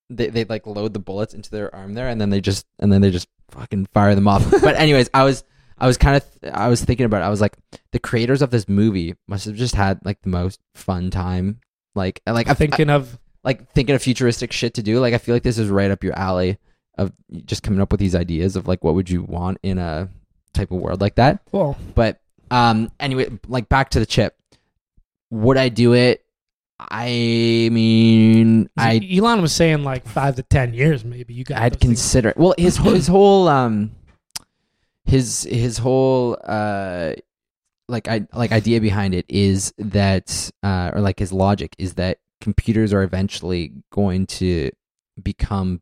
they they like load the bullets into their arm there, and then they just and then they just fucking fire them off. but anyways, I was I was kind of I was thinking about it. I was like, the creators of this movie must have just had like the most fun time. Like like I'm Thinking of like thinking of futuristic shit to do. Like I feel like this is right up your alley of just coming up with these ideas of like what would you want in a type of world like that. well, But um anyway, like back to the chip. Would I do it? I mean, I Elon was saying like five to ten years, maybe. You got I'd things. consider it. Well, his his whole um his his whole uh like I like idea behind it is that uh or like his logic is that computers are eventually going to become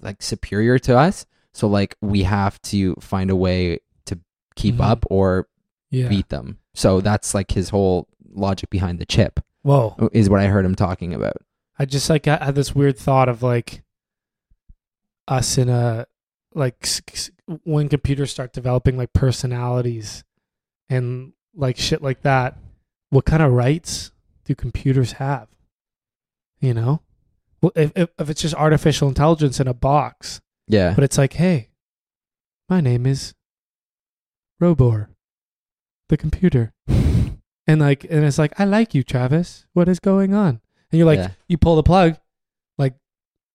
like superior to us. So like we have to find a way to keep Mhm. up or yeah. beat them. So that's like his whole logic behind the chip Whoa. is what I heard him talking about. I just like I had this weird thought of like us in a like when computers start developing like personalities and like shit like that. What kind of rights do computers have? You know, well, if if, if it's just artificial intelligence in a box, Yeah. but it's like, hey, my name is Robor, the computer. And like and it's like, I like you, Travis. What is going on? And you're like, Yeah. you pull the plug,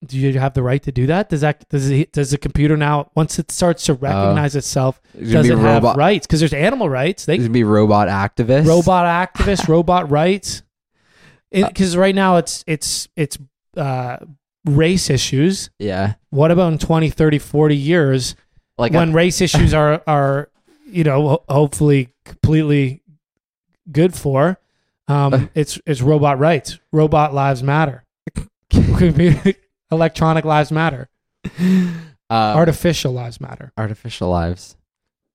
do you have the right to do that? Does that does it, does the computer now once it starts to recognize itself, does it have rights? Because there's animal rights. They there's be robot activists. robot activists, robot rights. Uh, Because right now it's it's it's uh, race issues. Yeah. What about in 20, 30, 40 years Like when a- race issues are are you know ho- hopefully completely good for um it's it's robot rights robot lives matter electronic lives matter um, artificial lives matter artificial lives.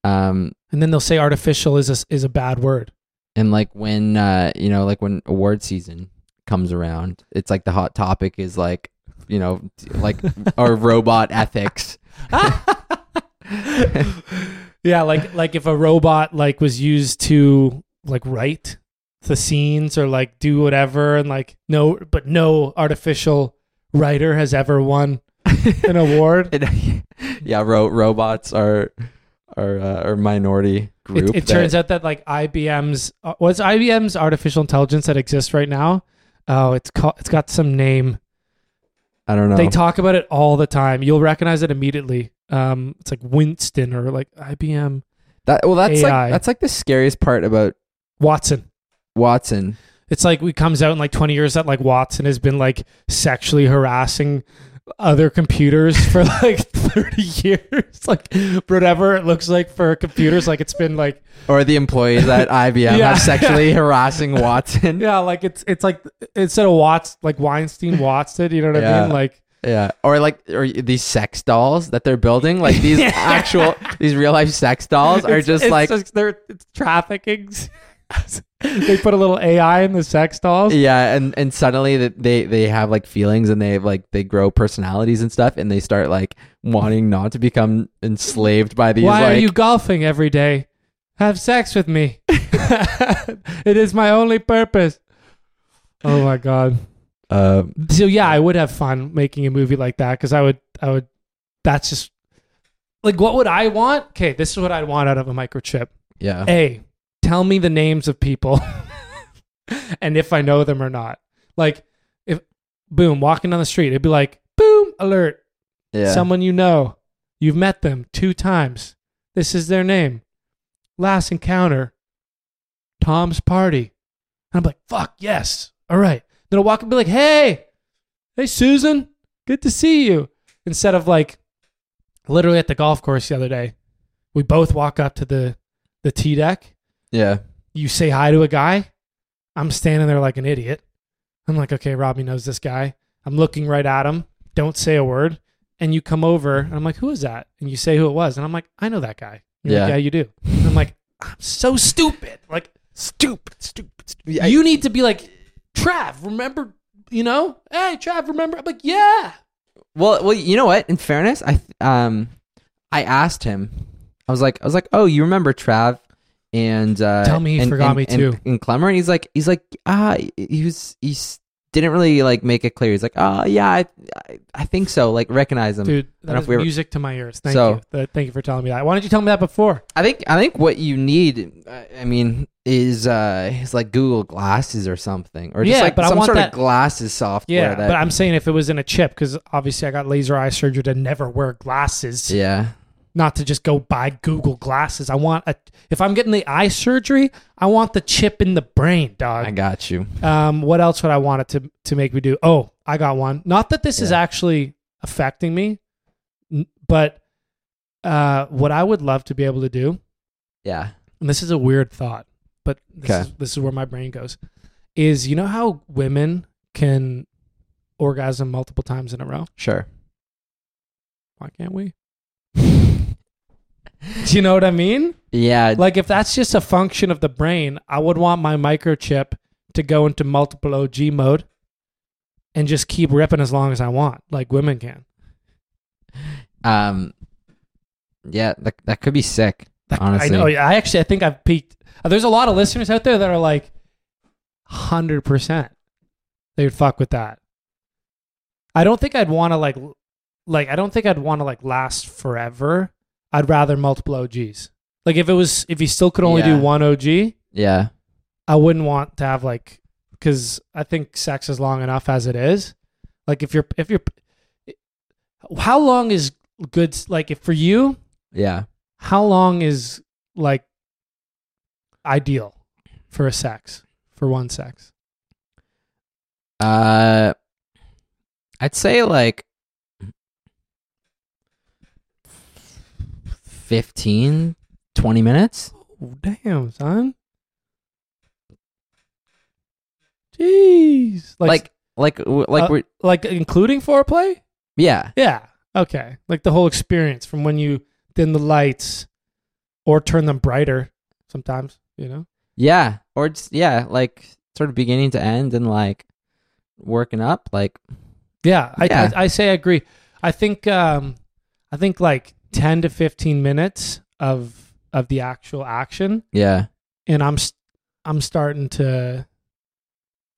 Um, and then they'll say artificial is a, is a bad word and like when uh, you know, like when award season comes around, it's like the hot topic is like, you know, like our robot ethics. yeah like like if a robot like was used to like write the scenes or like do whatever and like no but no artificial writer has ever won an award It- yeah, ro- robots are are uh, are minority group. it, it turns out that like IBM's uh, what's IBM's artificial intelligence that exists right now. Oh, it's called. It's got some name. I don't know. They talk about it all the time. You'll recognize it immediately. Um, it's like Winston or like IBM that well, that's AI. like that's like the scariest part about Watson. Watson. It's like it comes out in like 20 years that like Watson has been like sexually harassing other computers for like 30 years. Like whatever it looks like for computers, like it's been like Or the employees at IBM Yeah. have sexually harassing Watson. yeah, like it's it's like instead of Watts like Weinstein Watson, you know what I mean? Like Yeah, or like or these sex dolls that they're building, like these actual these real life sex dolls are It's- just it's like just, they're it's trafficking. they put a little AI in the sex dolls. yeah, and and suddenly that they they have like feelings and they like they grow personalities and stuff, and they start like wanting not to become enslaved by these. Why like, are you golfing every day? Have sex with me. it is my only purpose. Oh my god. Uh, So yeah, I would have fun making a movie like that because I would I would that's just like what would I want? Okay, this is what I'd want out of a microchip. yeah, A, tell me the names of people and if I know them or not. Like if boom, walking down the street, it'd be like, boom, alert. yeah, Someone you know. You've met them two times. This is their name. Last encounter. Tom's party. And I'm like, fuck, yes. All right. Then I'll walk and be like, hey, hey, Susan, good to see you. Instead of like, literally at the golf course the other day, we both walk up to the, the tee deck. Yeah, You say hi to a guy. I'm standing there like an idiot. I'm like, okay, Robbie knows this guy. I'm looking right at him. Don't say a word. And you come over, and I'm like, who is that? And you say who it was. And I'm like, I know that guy. You're like, Yeah. yeah, you do. And I'm like, I'm so stupid. Like, stupid, stupid, stupid. you need to be like, Trav, remember, you know? Hey, Trav, remember? I'm like, yeah. Well, well, you know what? In fairness, I um, I asked him. I was like, I was like, oh, you remember Trav? And uh, Tell me he and, forgot and- me and- too. And Clemmer, and he's like, he's like, ah, he was, he's didn't really like make it clear. He's like, oh yeah, I, I, I think so. Like recognize him. Dude, that we ever- music to my ears. Thank So- you. Th- thank you for telling me that. Why didn't you tell me that before? I think, I think what you need, I mean, is uh, is like Google Glasses or something, or just Yeah, like but I some want sort that- of glasses software. Yeah, that, but I'm saying if it was in a chip, because obviously I got laser eye surgery to never wear glasses. yeah, not to just go buy Google glasses. I want a if I'm getting the eye surgery, I want the chip in the brain, dog. I got you. Um, what else would I want it to to make me do? Oh, I got one. Not that this is actually affecting me, but uh, what I would love to be able to do, Yeah, and this is a weird thought, but this Okay. is this is where my brain goes, is you know how women can orgasm multiple times in a row? sure. Why can't we? Do you know what I mean? Yeah, Like if that's just a function of the brain, I would want my microchip to go into multiple OG mode and just keep ripping as long as I want, like women can. um, yeah, that that could be sick. Honestly. I know. I actually, I think I've peaked. uh, There's a lot of listeners out there that are like, hundred percent, they would fuck with that. I don't think I'd want to like, like I don't think I'd want to like last forever. I'd rather multiple OGs. Like if it was, if you still could only Yeah. do one OG, Yeah, I wouldn't want to have like because I think sex is long enough as it is. Like if you're if you're how long is good like if for you yeah. how long is like ideal for a sex for one sex Uh, I'd say like 15, 20 minutes. oh, damn son jeez like Like, like, like Uh, we're like including foreplay yeah, yeah okay like the whole experience from when you dim the lights or turn them brighter sometimes you know yeah, or just yeah, like sort of beginning to end and like working up. Like, Yeah, I, Yeah. I I say I agree. I think um I think like 10 to 15 minutes of of the actual action yeah, and I'm I'm starting to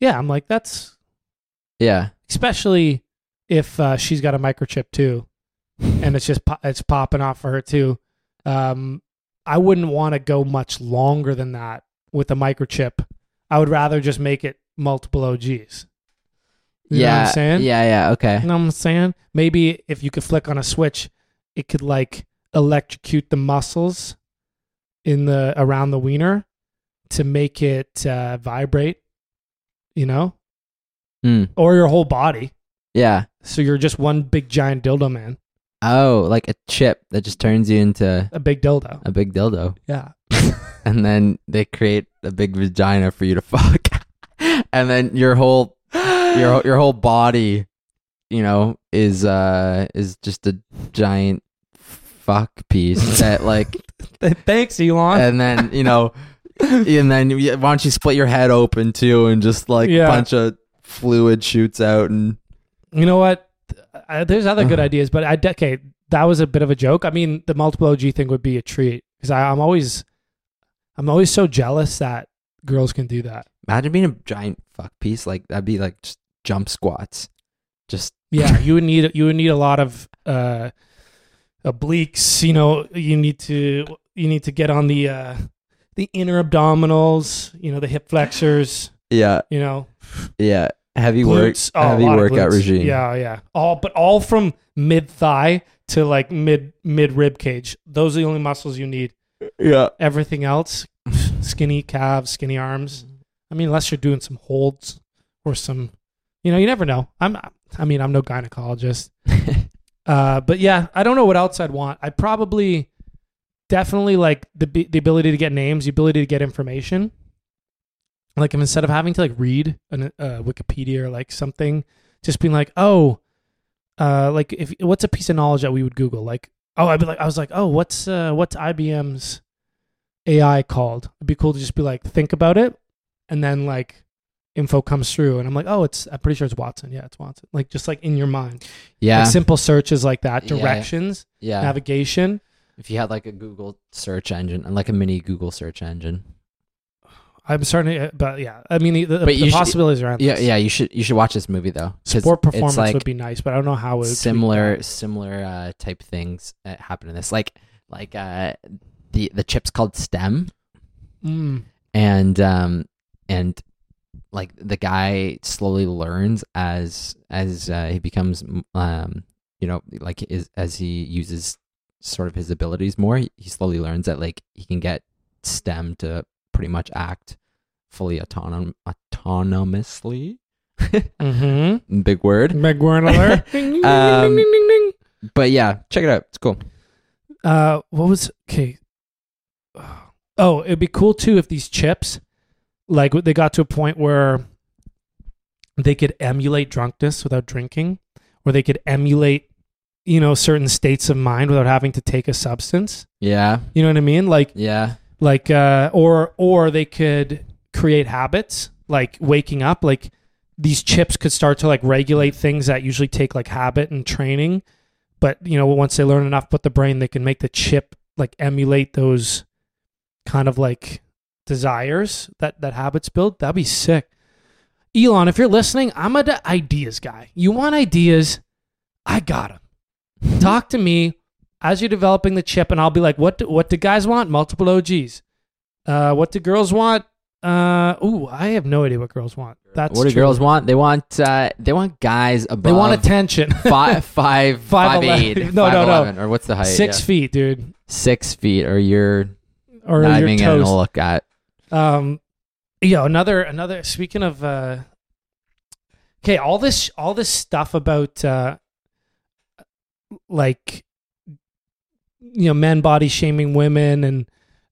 Yeah, I'm like that's yeah, especially if uh, she's got a microchip too and it's just po- it's popping off for her too. Um I wouldn't want to go much longer than that with a microchip. I would rather just make it multiple OGs. You know yeah. what I'm saying? Yeah. Yeah. Okay. You know what I'm saying? Maybe if you could flick on a switch, it could like electrocute the muscles in the around the wiener to make it uh, vibrate. You know, Mm. or your whole body. Yeah. So you're just one big giant dildo man, Oh, like a chip that just turns you into a big dildo. a big dildo, Yeah. and then they create a big vagina for you to fuck, and then your whole your your whole body, you know, is uh is just a giant fuck piece that like, Thanks, Elon. and then you know, and then why don't you split your head open too, and just like Yeah. a bunch of fluid shoots out, and you know what? There's other good ideas, but I okay, that was a bit of a joke. I mean, the multiple OG thing would be a treat because I'm always, I'm always so jealous that girls can do that. imagine being a giant fuck piece like that'd be like just jump squats, just Yeah, you would need you would need a lot of uh, obliques. You know, you need to you need to get on the uh, the inner abdominals. You know, the hip flexors. yeah, You know, yeah, heavy work. Oh, heavy workout regime. Yeah, yeah. All but all from mid thigh to like mid mid rib cage. Those are the only muscles you need. yeah. Everything else, skinny calves, skinny arms. I mean, unless you're doing some holds or some, you know, you never know. I'm, I mean, I'm no gynecologist. Uh, but yeah, I don't know what else I'd want. I'd probably, definitely like the the ability to get names, the ability to get information. Like if instead of having to like read a uh, Wikipedia or like something, just being like, oh, uh, like if what's a piece of knowledge that we would Google? Like, oh, I'd be like, I was like, oh, what's uh, what's IBM's AI called? It'd be cool to just be like, think about it, and then like info comes through, and I'm like, oh, it's I'm pretty sure it's Watson. Yeah, it's Watson. Like just like in your mind, yeah, like simple searches like that, Yeah, yeah. directions, yeah. navigation. if you had like a Google search engine, and like a mini Google search engine. I'm starting to, but yeah, I mean the, But the should- possibilities are Yeah, endless. yeah. yeah, You should you should watch this movie though. Sport performance like would be nice, but I don't know how it would similar similar uh, type things that happen in this. Like like uh, the the chip's called STEM, Mm. and um and like the guy slowly learns as as uh, he becomes um you know like is as he uses sort of his abilities more he, he slowly learns that like he can get stem to pretty much act fully autonom- autonomously Mm-hmm. big word Meg Warren alert. Um, but yeah check it out it's cool Uh, what was okay? Oh, it'd be cool too if these chips, like they got to a point where they could emulate drunkenness without drinking, or they could emulate, you know, certain states of mind without having to take a substance. yeah You know what I mean? Like, yeah like, uh, or or they could create habits like waking up. Like these chips could start to like regulate things that usually take like habit and training. But you know, once they learn enough about the brain, they can make the chip like emulate those kind of like desires that that habits build. That'd be sick. Elon, if you're listening, I'm a d- ideas guy. You want ideas? I got them. Talk to me as you're developing the chip, and I'll be like, "What? Do, what do guys want? Multiple OGs. Uh, what do girls want? Uh, ooh, I have no idea what girls want. That's what do true. girls want they want uh they want guys above They want attention. five five Five five eleven. eight No, no, no. or what's the height Six Yeah. feet, dude, six feet or you're or not your even getting toast. a look at Um, yeah, another another. Speaking of, uh, okay, all this all this stuff about uh, like you know men body shaming women and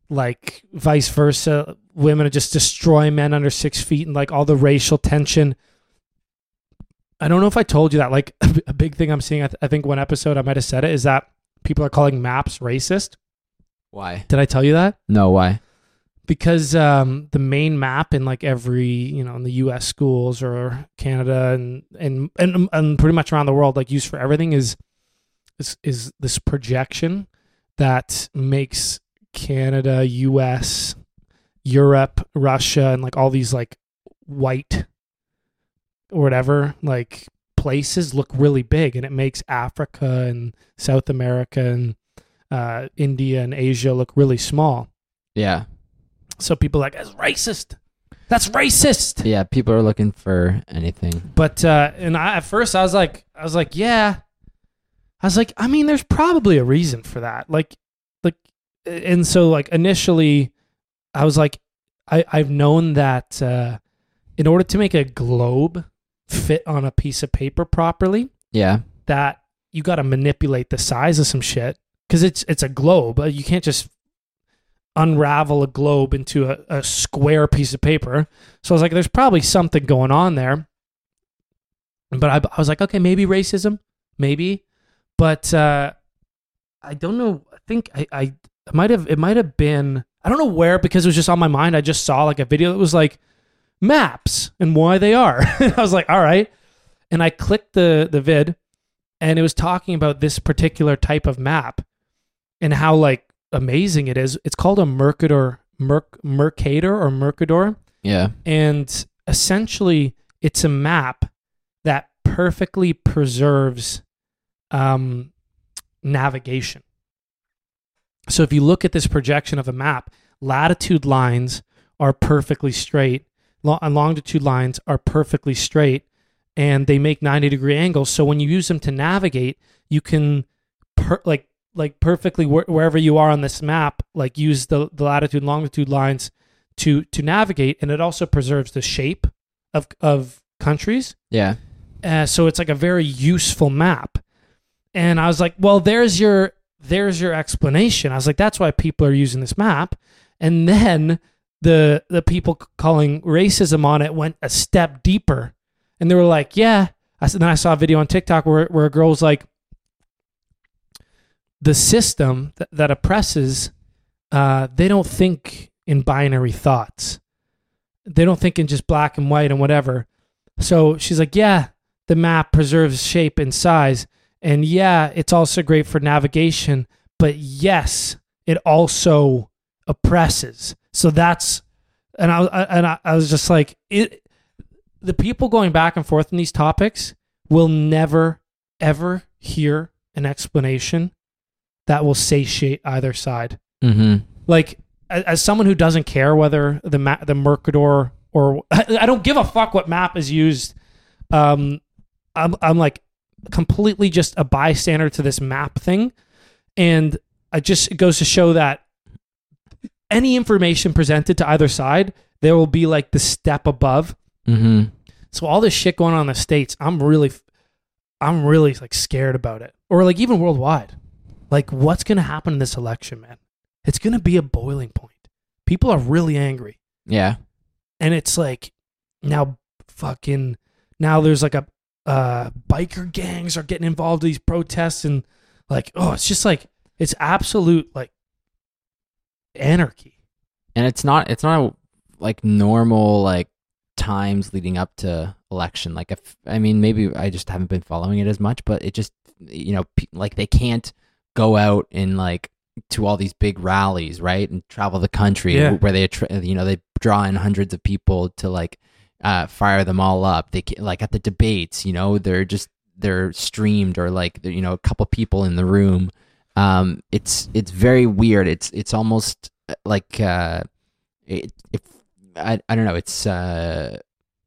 like vice versa, women are just destroy men under six feet and like all the racial tension. I don't know if I told you that. Like a big thing I'm seeing. I, th- I think one episode I might have said it is that people are calling maps racist. why Did I tell you that? no why because um, the main map in like every you know in the U.S. schools or Canada and and and, and pretty much around the world, like used for everything, is is is this projection that makes Canada, U.S., Europe, Russia, and like all these like white or whatever like places look really big, and it makes Africa and South America and uh, India and Asia look really small. yeah So people are like, it's racist. That's racist. Yeah, people are looking for anything. But uh, and I, at first I was like, I was like, yeah. I was like, I mean, there's probably a reason for that. Like, like, and so like initially, I was like, I I've known that uh, in order to make a globe fit on a piece of paper properly, Yeah. that you got to manipulate the size of some shit because it's it's a globe. You can't just unravel a globe into a, a square piece of paper. So I was like, there's probably something going on there. But I, I was like, okay, maybe racism, maybe, but uh, I don't know. I think I, I might have it might have been I don't know where because it was just on my mind. I just saw like a video that was like maps and why they are. I was like, all right, and I clicked the the vid, and it was talking about this particular type of map and how like amazing it is. It's called a Mercator Merc Mercator or Mercador Yeah. and essentially it's a map that perfectly preserves um, navigation. So if you look at this projection of a map, latitude lines are perfectly straight, lo- and longitude lines are perfectly straight, and they make 90 degree angles. So when you use them to navigate, you can per- like like perfectly wh- wherever you are on this map, like use the, the latitude and longitude lines to to navigate, and it also preserves the shape of of countries. Yeah. Uh, so it's like a very useful map. And I was like, well, there's your there's your explanation. I was like, that's why people are using this map. And then the the people calling racism on it went a step deeper, and they were like, yeah. I said, then I saw a video on TikTok where where a girl was like, the system that, that oppresses, uh, they don't think in binary thoughts. They don't think in just black and white and whatever. So she's like, yeah, the map preserves shape and size. And yeah, it's also great for navigation. But yes, it also oppresses. So that's, and I, and I, I was just like, it, the people going back and forth in these topics will never, ever hear an explanation that will satiate either side Mm-hmm. like as, as someone who doesn't care whether the the Mercador or I, I don't give a fuck what map is used. Um, I'm I'm like completely just a bystander to this map thing, and I just it goes to show that any information presented to either side, there will be like the step above. Mm-hmm. So all this shit going on in the states, I'm really, I'm really like scared about it, or like even worldwide. Like what's gonna happen in this election, man? It's gonna be a boiling point. People are really angry, Yeah. and it's like now, fucking now there's like a uh, biker gangs are getting involved in these protests, and like oh, it's just like it's absolute like anarchy. and it's not it's not like normal like times leading up to election like if i mean maybe i just haven't been following it as much but it just you know pe- like they can't go out and like to all these big rallies right and travel the country Yeah. where they you know they draw in hundreds of people to like uh fire them all up. They like at the debates you know they're just they're streamed or like you know a couple people in the room. Um it's it's very weird. It's it's almost uh, like uh it if I, I don't know. It's uh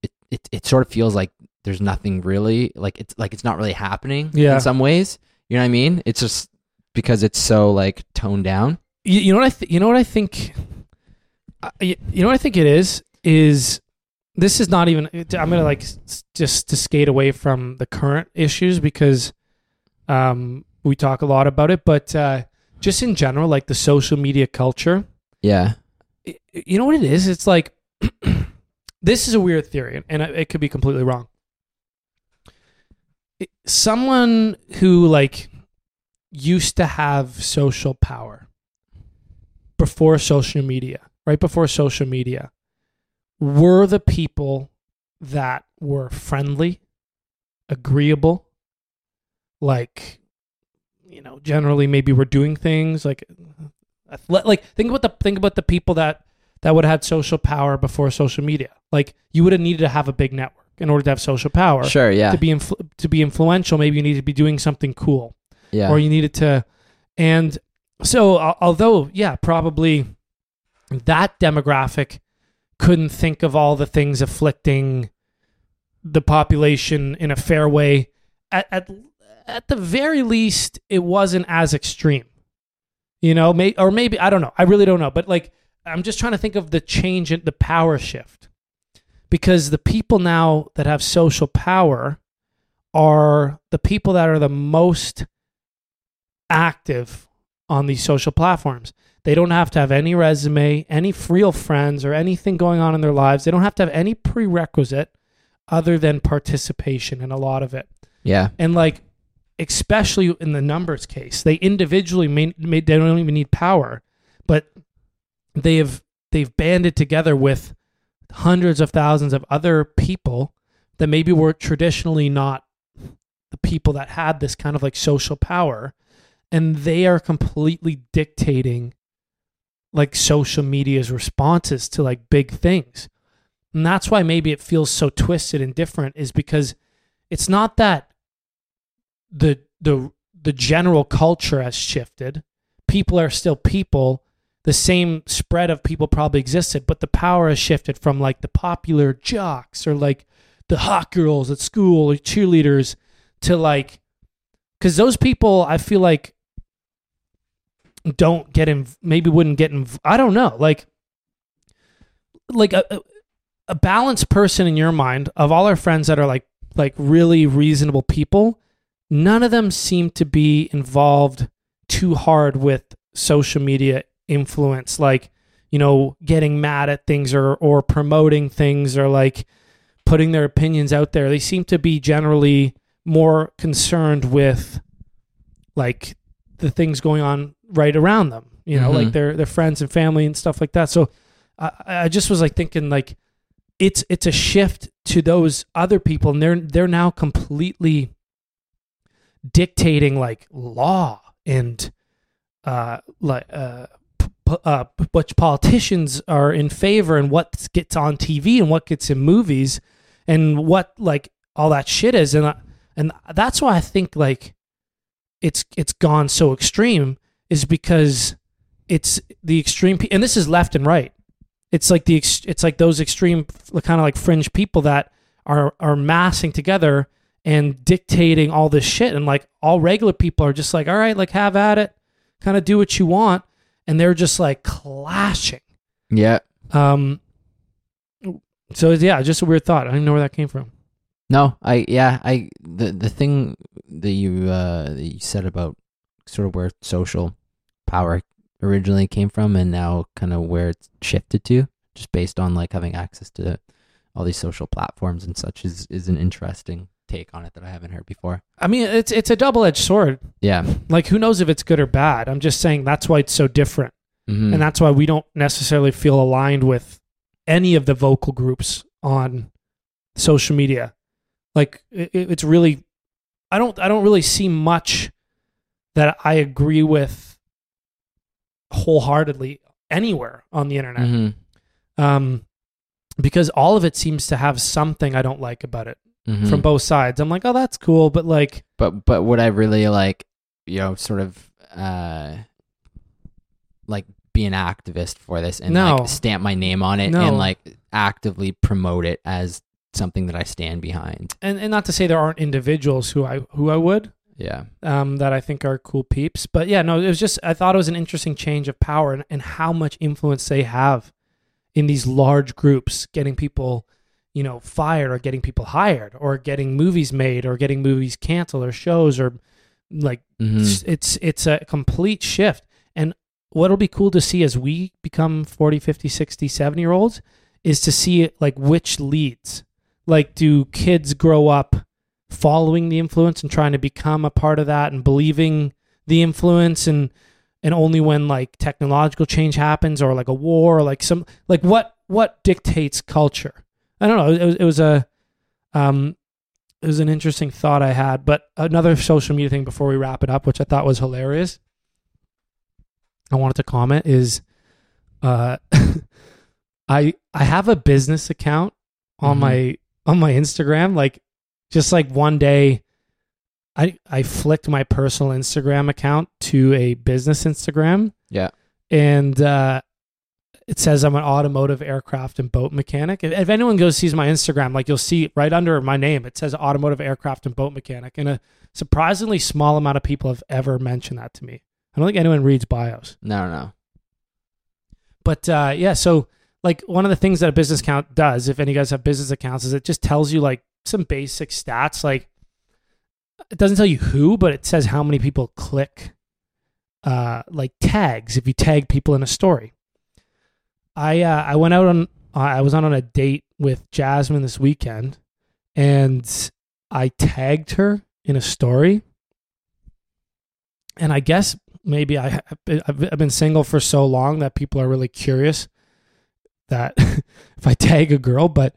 it, it it sort of feels like there's nothing really like it's like it's not really happening Yeah. in some ways. You know what i mean? It's just because it's so like toned down? You, you know what I th- you know what I think I- you know what I think it is? Is this is not even I'm gonna like just to skate away from the current issues because um we talk a lot about it but uh just in general like the social media culture. Yeah. You know what it is? It's like this is a weird theory and it could be completely wrong. Someone who like used to have social power before social media right before social media were the people that were friendly agreeable like you know generally maybe we're doing things like like think about the think about the people that that would have had social power before social media. Like you would have needed to have a big network in order to have social power sure yeah. to be influ- to be influential. Maybe you need to be doing something cool yeah or you needed to and so although yeah probably that demographic couldn't think of all the things afflicting the population in a fair way. At at, at the very least, it wasn't as extreme. You know, may, or maybe I don't know. I really don't know. But like, I'm just trying to think of the change in the power shift, because the people now that have social power are the people that are the most active on these social platforms. They don't have to have any resume, any real friends, or anything going on in their lives. They don't have to have any prerequisite other than participation in a lot of it. Yeah. And like, especially in the numbers case, they individually may, may they don't even need power, but they have they've banded together with hundreds of thousands of other people that maybe were traditionally not the people that had this kind of like social power and they are completely dictating like social media's responses to like big things. And that's why maybe it feels so twisted and different is because it's not that the the the general culture has shifted. People are still people. The same spread of people probably existed but the power has shifted from like the popular jocks or like the hot girls at school or cheerleaders to like because those people i feel like don't get in maybe wouldn't get in i don't know like like a, a- balanced person in your mind of all our friends that are like like really reasonable people none of them seem to be involved too hard with social media influence like you know getting mad at things or or promoting things or like putting their opinions out there. They seem to be generally more concerned with like the things going on right around them you know Mhm. like their their friends and family and stuff like that so I, I just was like thinking like it's it's a shift to those other people and they're they're now completely dictating like law and uh like uh uh, which politicians are in favor and what gets on TV and what gets in movies and what like all that shit is and I, and that's why I think like it's it's gone so extreme is because it's the extreme and this is left and right. It's like the it's like those extreme kind of like fringe people that are are massing together and dictating all this shit. And like all regular people are just like all right like have at it. Kind of do what you want. And they're just like clashing. Yeah. um so yeah just a weird thought. I didn't know where that came from No, I yeah, I the the thing that you uh that you said about sort of where social power originally came from and now kind of where it's shifted to just based on like having access to all these social platforms and such is is an interesting take on it that I haven't heard before. i mean it's it's a double-edged sword Yeah. like who knows if it's good or bad i'm just saying that's why it's so different Mhm. and that's why we don't necessarily feel aligned with any of the vocal groups on social media like it, it's really i don't i don't really see much that i agree with wholeheartedly anywhere on the internet Mhm. um because all of it seems to have something i don't like about it Mhm. from both sides i'm like oh that's cool but like but but would I really like you know sort of uh like be an activist for this and No. like stamp my name on it No. and like actively promote it as something that I stand behind. and, and not to say there aren't individuals who i who i would Yeah. um, that I think are cool peeps. But yeah, no, it was just I thought it was an interesting change of power and, and how much influence they have in these large groups, getting people, you know, fired or getting people hired or getting movies made or getting movies canceled or shows or like Mhm. it's, it's it's a complete shift. And what'll be cool to see as we become 40, 50, 60, 70 year olds is to see it like which leads. Like do kids grow up following the influence and trying to become a part of that and believing the influence and and only when like technological change happens or like a war or like some like what what dictates culture i don't know it was, it was a um it was an interesting thought i had but another social media thing before we wrap it up which i thought was hilarious i wanted to comment is uh i i have a business account on Mhm. my on my instagram like just like one day I I flicked my personal Instagram account to a business Instagram. Yeah. And uh it says I'm an automotive aircraft and boat mechanic. If, if anyone goes sees my Instagram, like you'll see right under my name, it says automotive aircraft and boat mechanic, and a surprisingly small amount of people have ever mentioned that to me. I don't think anyone reads bios. No, no. But uh, yeah, so like one of the things that a business account does, if any of you guys have business accounts, is it just tells you like some basic stats. Like it doesn't tell you who, but it says how many people click uh, like tags if you tag people in a story. I uh, I went out on uh, I was on on a date with Jasmine this weekend, and I tagged her in a story. And I guess maybe I I've been single for so long that people are really curious that if I tag a girl, but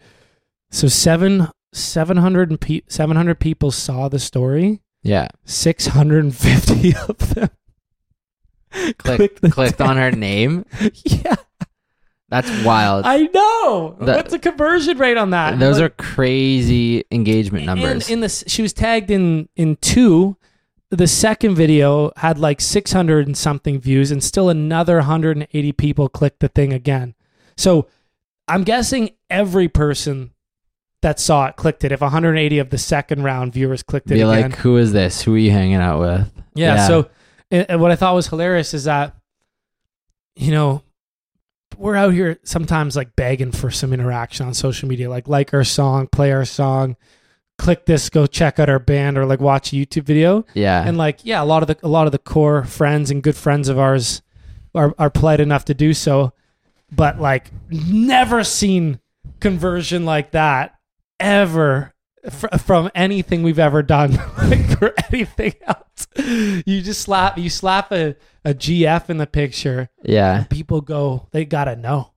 so seven seven hundred and pe- seven hundred people saw the story. Yeah. Six hundred and fifty of them Click, the clicked on her name. Yeah, That's wild. I know. That- What's the conversion rate on that? Those are crazy engagement numbers. In, in this, she was tagged in in two. The second video had like 600 and something views, and still another 180 people clicked the thing again. So I'm guessing every person that saw it clicked it. If 180 of the second round viewers clicked it Be again, like, who is this? Who are you hanging out with? Yeah. Yeah. So, and what I thought was hilarious is that, you know, we're out here sometimes like begging for some interaction on social media, like like our song, play our song, click this, go check out our band, or like watch a YouTube video. Yeah. And like, yeah, a lot of the a lot of the core friends and good friends of ours are are polite enough to do so, but like, never seen conversion like that ever fr- from anything we've ever done like, or anything else. You just slap you slap a, a GF in the picture, yeah. and people go, they gotta know.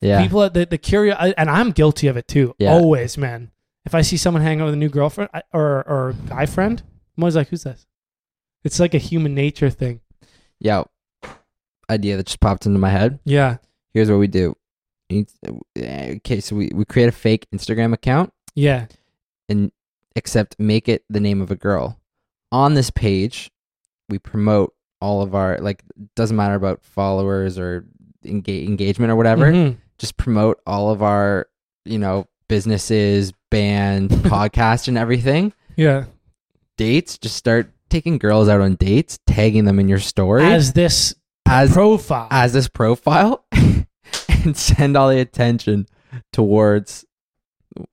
Yeah. People the the curious, and I'm guilty of it too. Yeah. Always, man. If I see someone hanging out with a new girlfriend or or guy friend, I'm always like, who's this? It's like a human nature thing. yeah. Idea that just popped into my head. Yeah. Here's what we do. Okay, so we, we create a fake Instagram account Yeah. and except make it the name of a girl. On this page, we promote all of our like doesn't matter about followers or enga- engagement or whatever. Mhm. Just promote all of our, you know, businesses, band, podcast and everything. Yeah. Dates, just start taking girls out on dates, tagging them in your story As this as profile. as this profile and send all the attention towards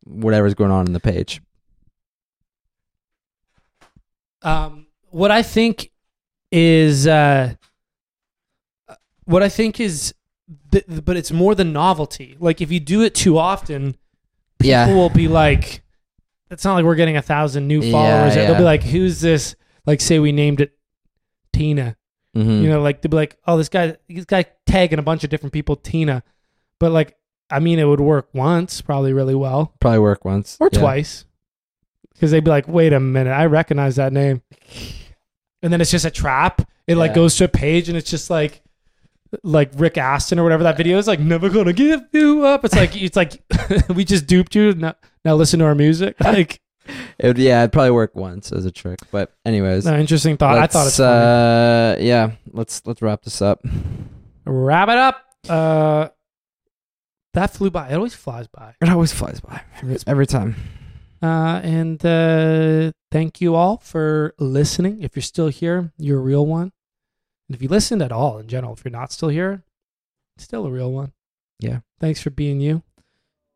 whatever's going on in the page. um, what I think is uh, what I think is, th- but it's more the novelty. Like if you do it too often, people Yeah. will be like, "It's not like we're getting a thousand new Yeah, followers." They'll be like, "Who's this?" Like say we named it Tina. Mhm. You know, like they'd be like, "Oh, this guy, this guy tagging a bunch of different people Tina," but like, I mean, it would work once, probably really well, Probably work once or Yeah. twice, because they'd be like, "Wait a minute, I recognize that name," and then it's just a trap. It like goes to a page, and it's just like, like Rick Astley or whatever that video is like, "Never gonna give you up." It's like it's like we just duped you. Now, now listen to our music. Like, It would, yeah, it'd probably work once as a trick. But anyways, no, interesting thought. I thought it's uh, yeah. Let's let's wrap this up. wrap it up. Uh, that flew by. It always flies by. It always flies by every, every time. Uh, and uh, thank you all for listening. If you're still here, you're a real one. And if you listened at all in general, if you're not still here, still a real one. Yeah. Thanks for being you.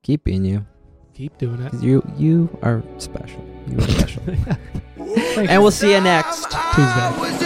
Keep being you. Keep doing it. You you are special. You are special. Thanks. and we'll see you next Tuesday. was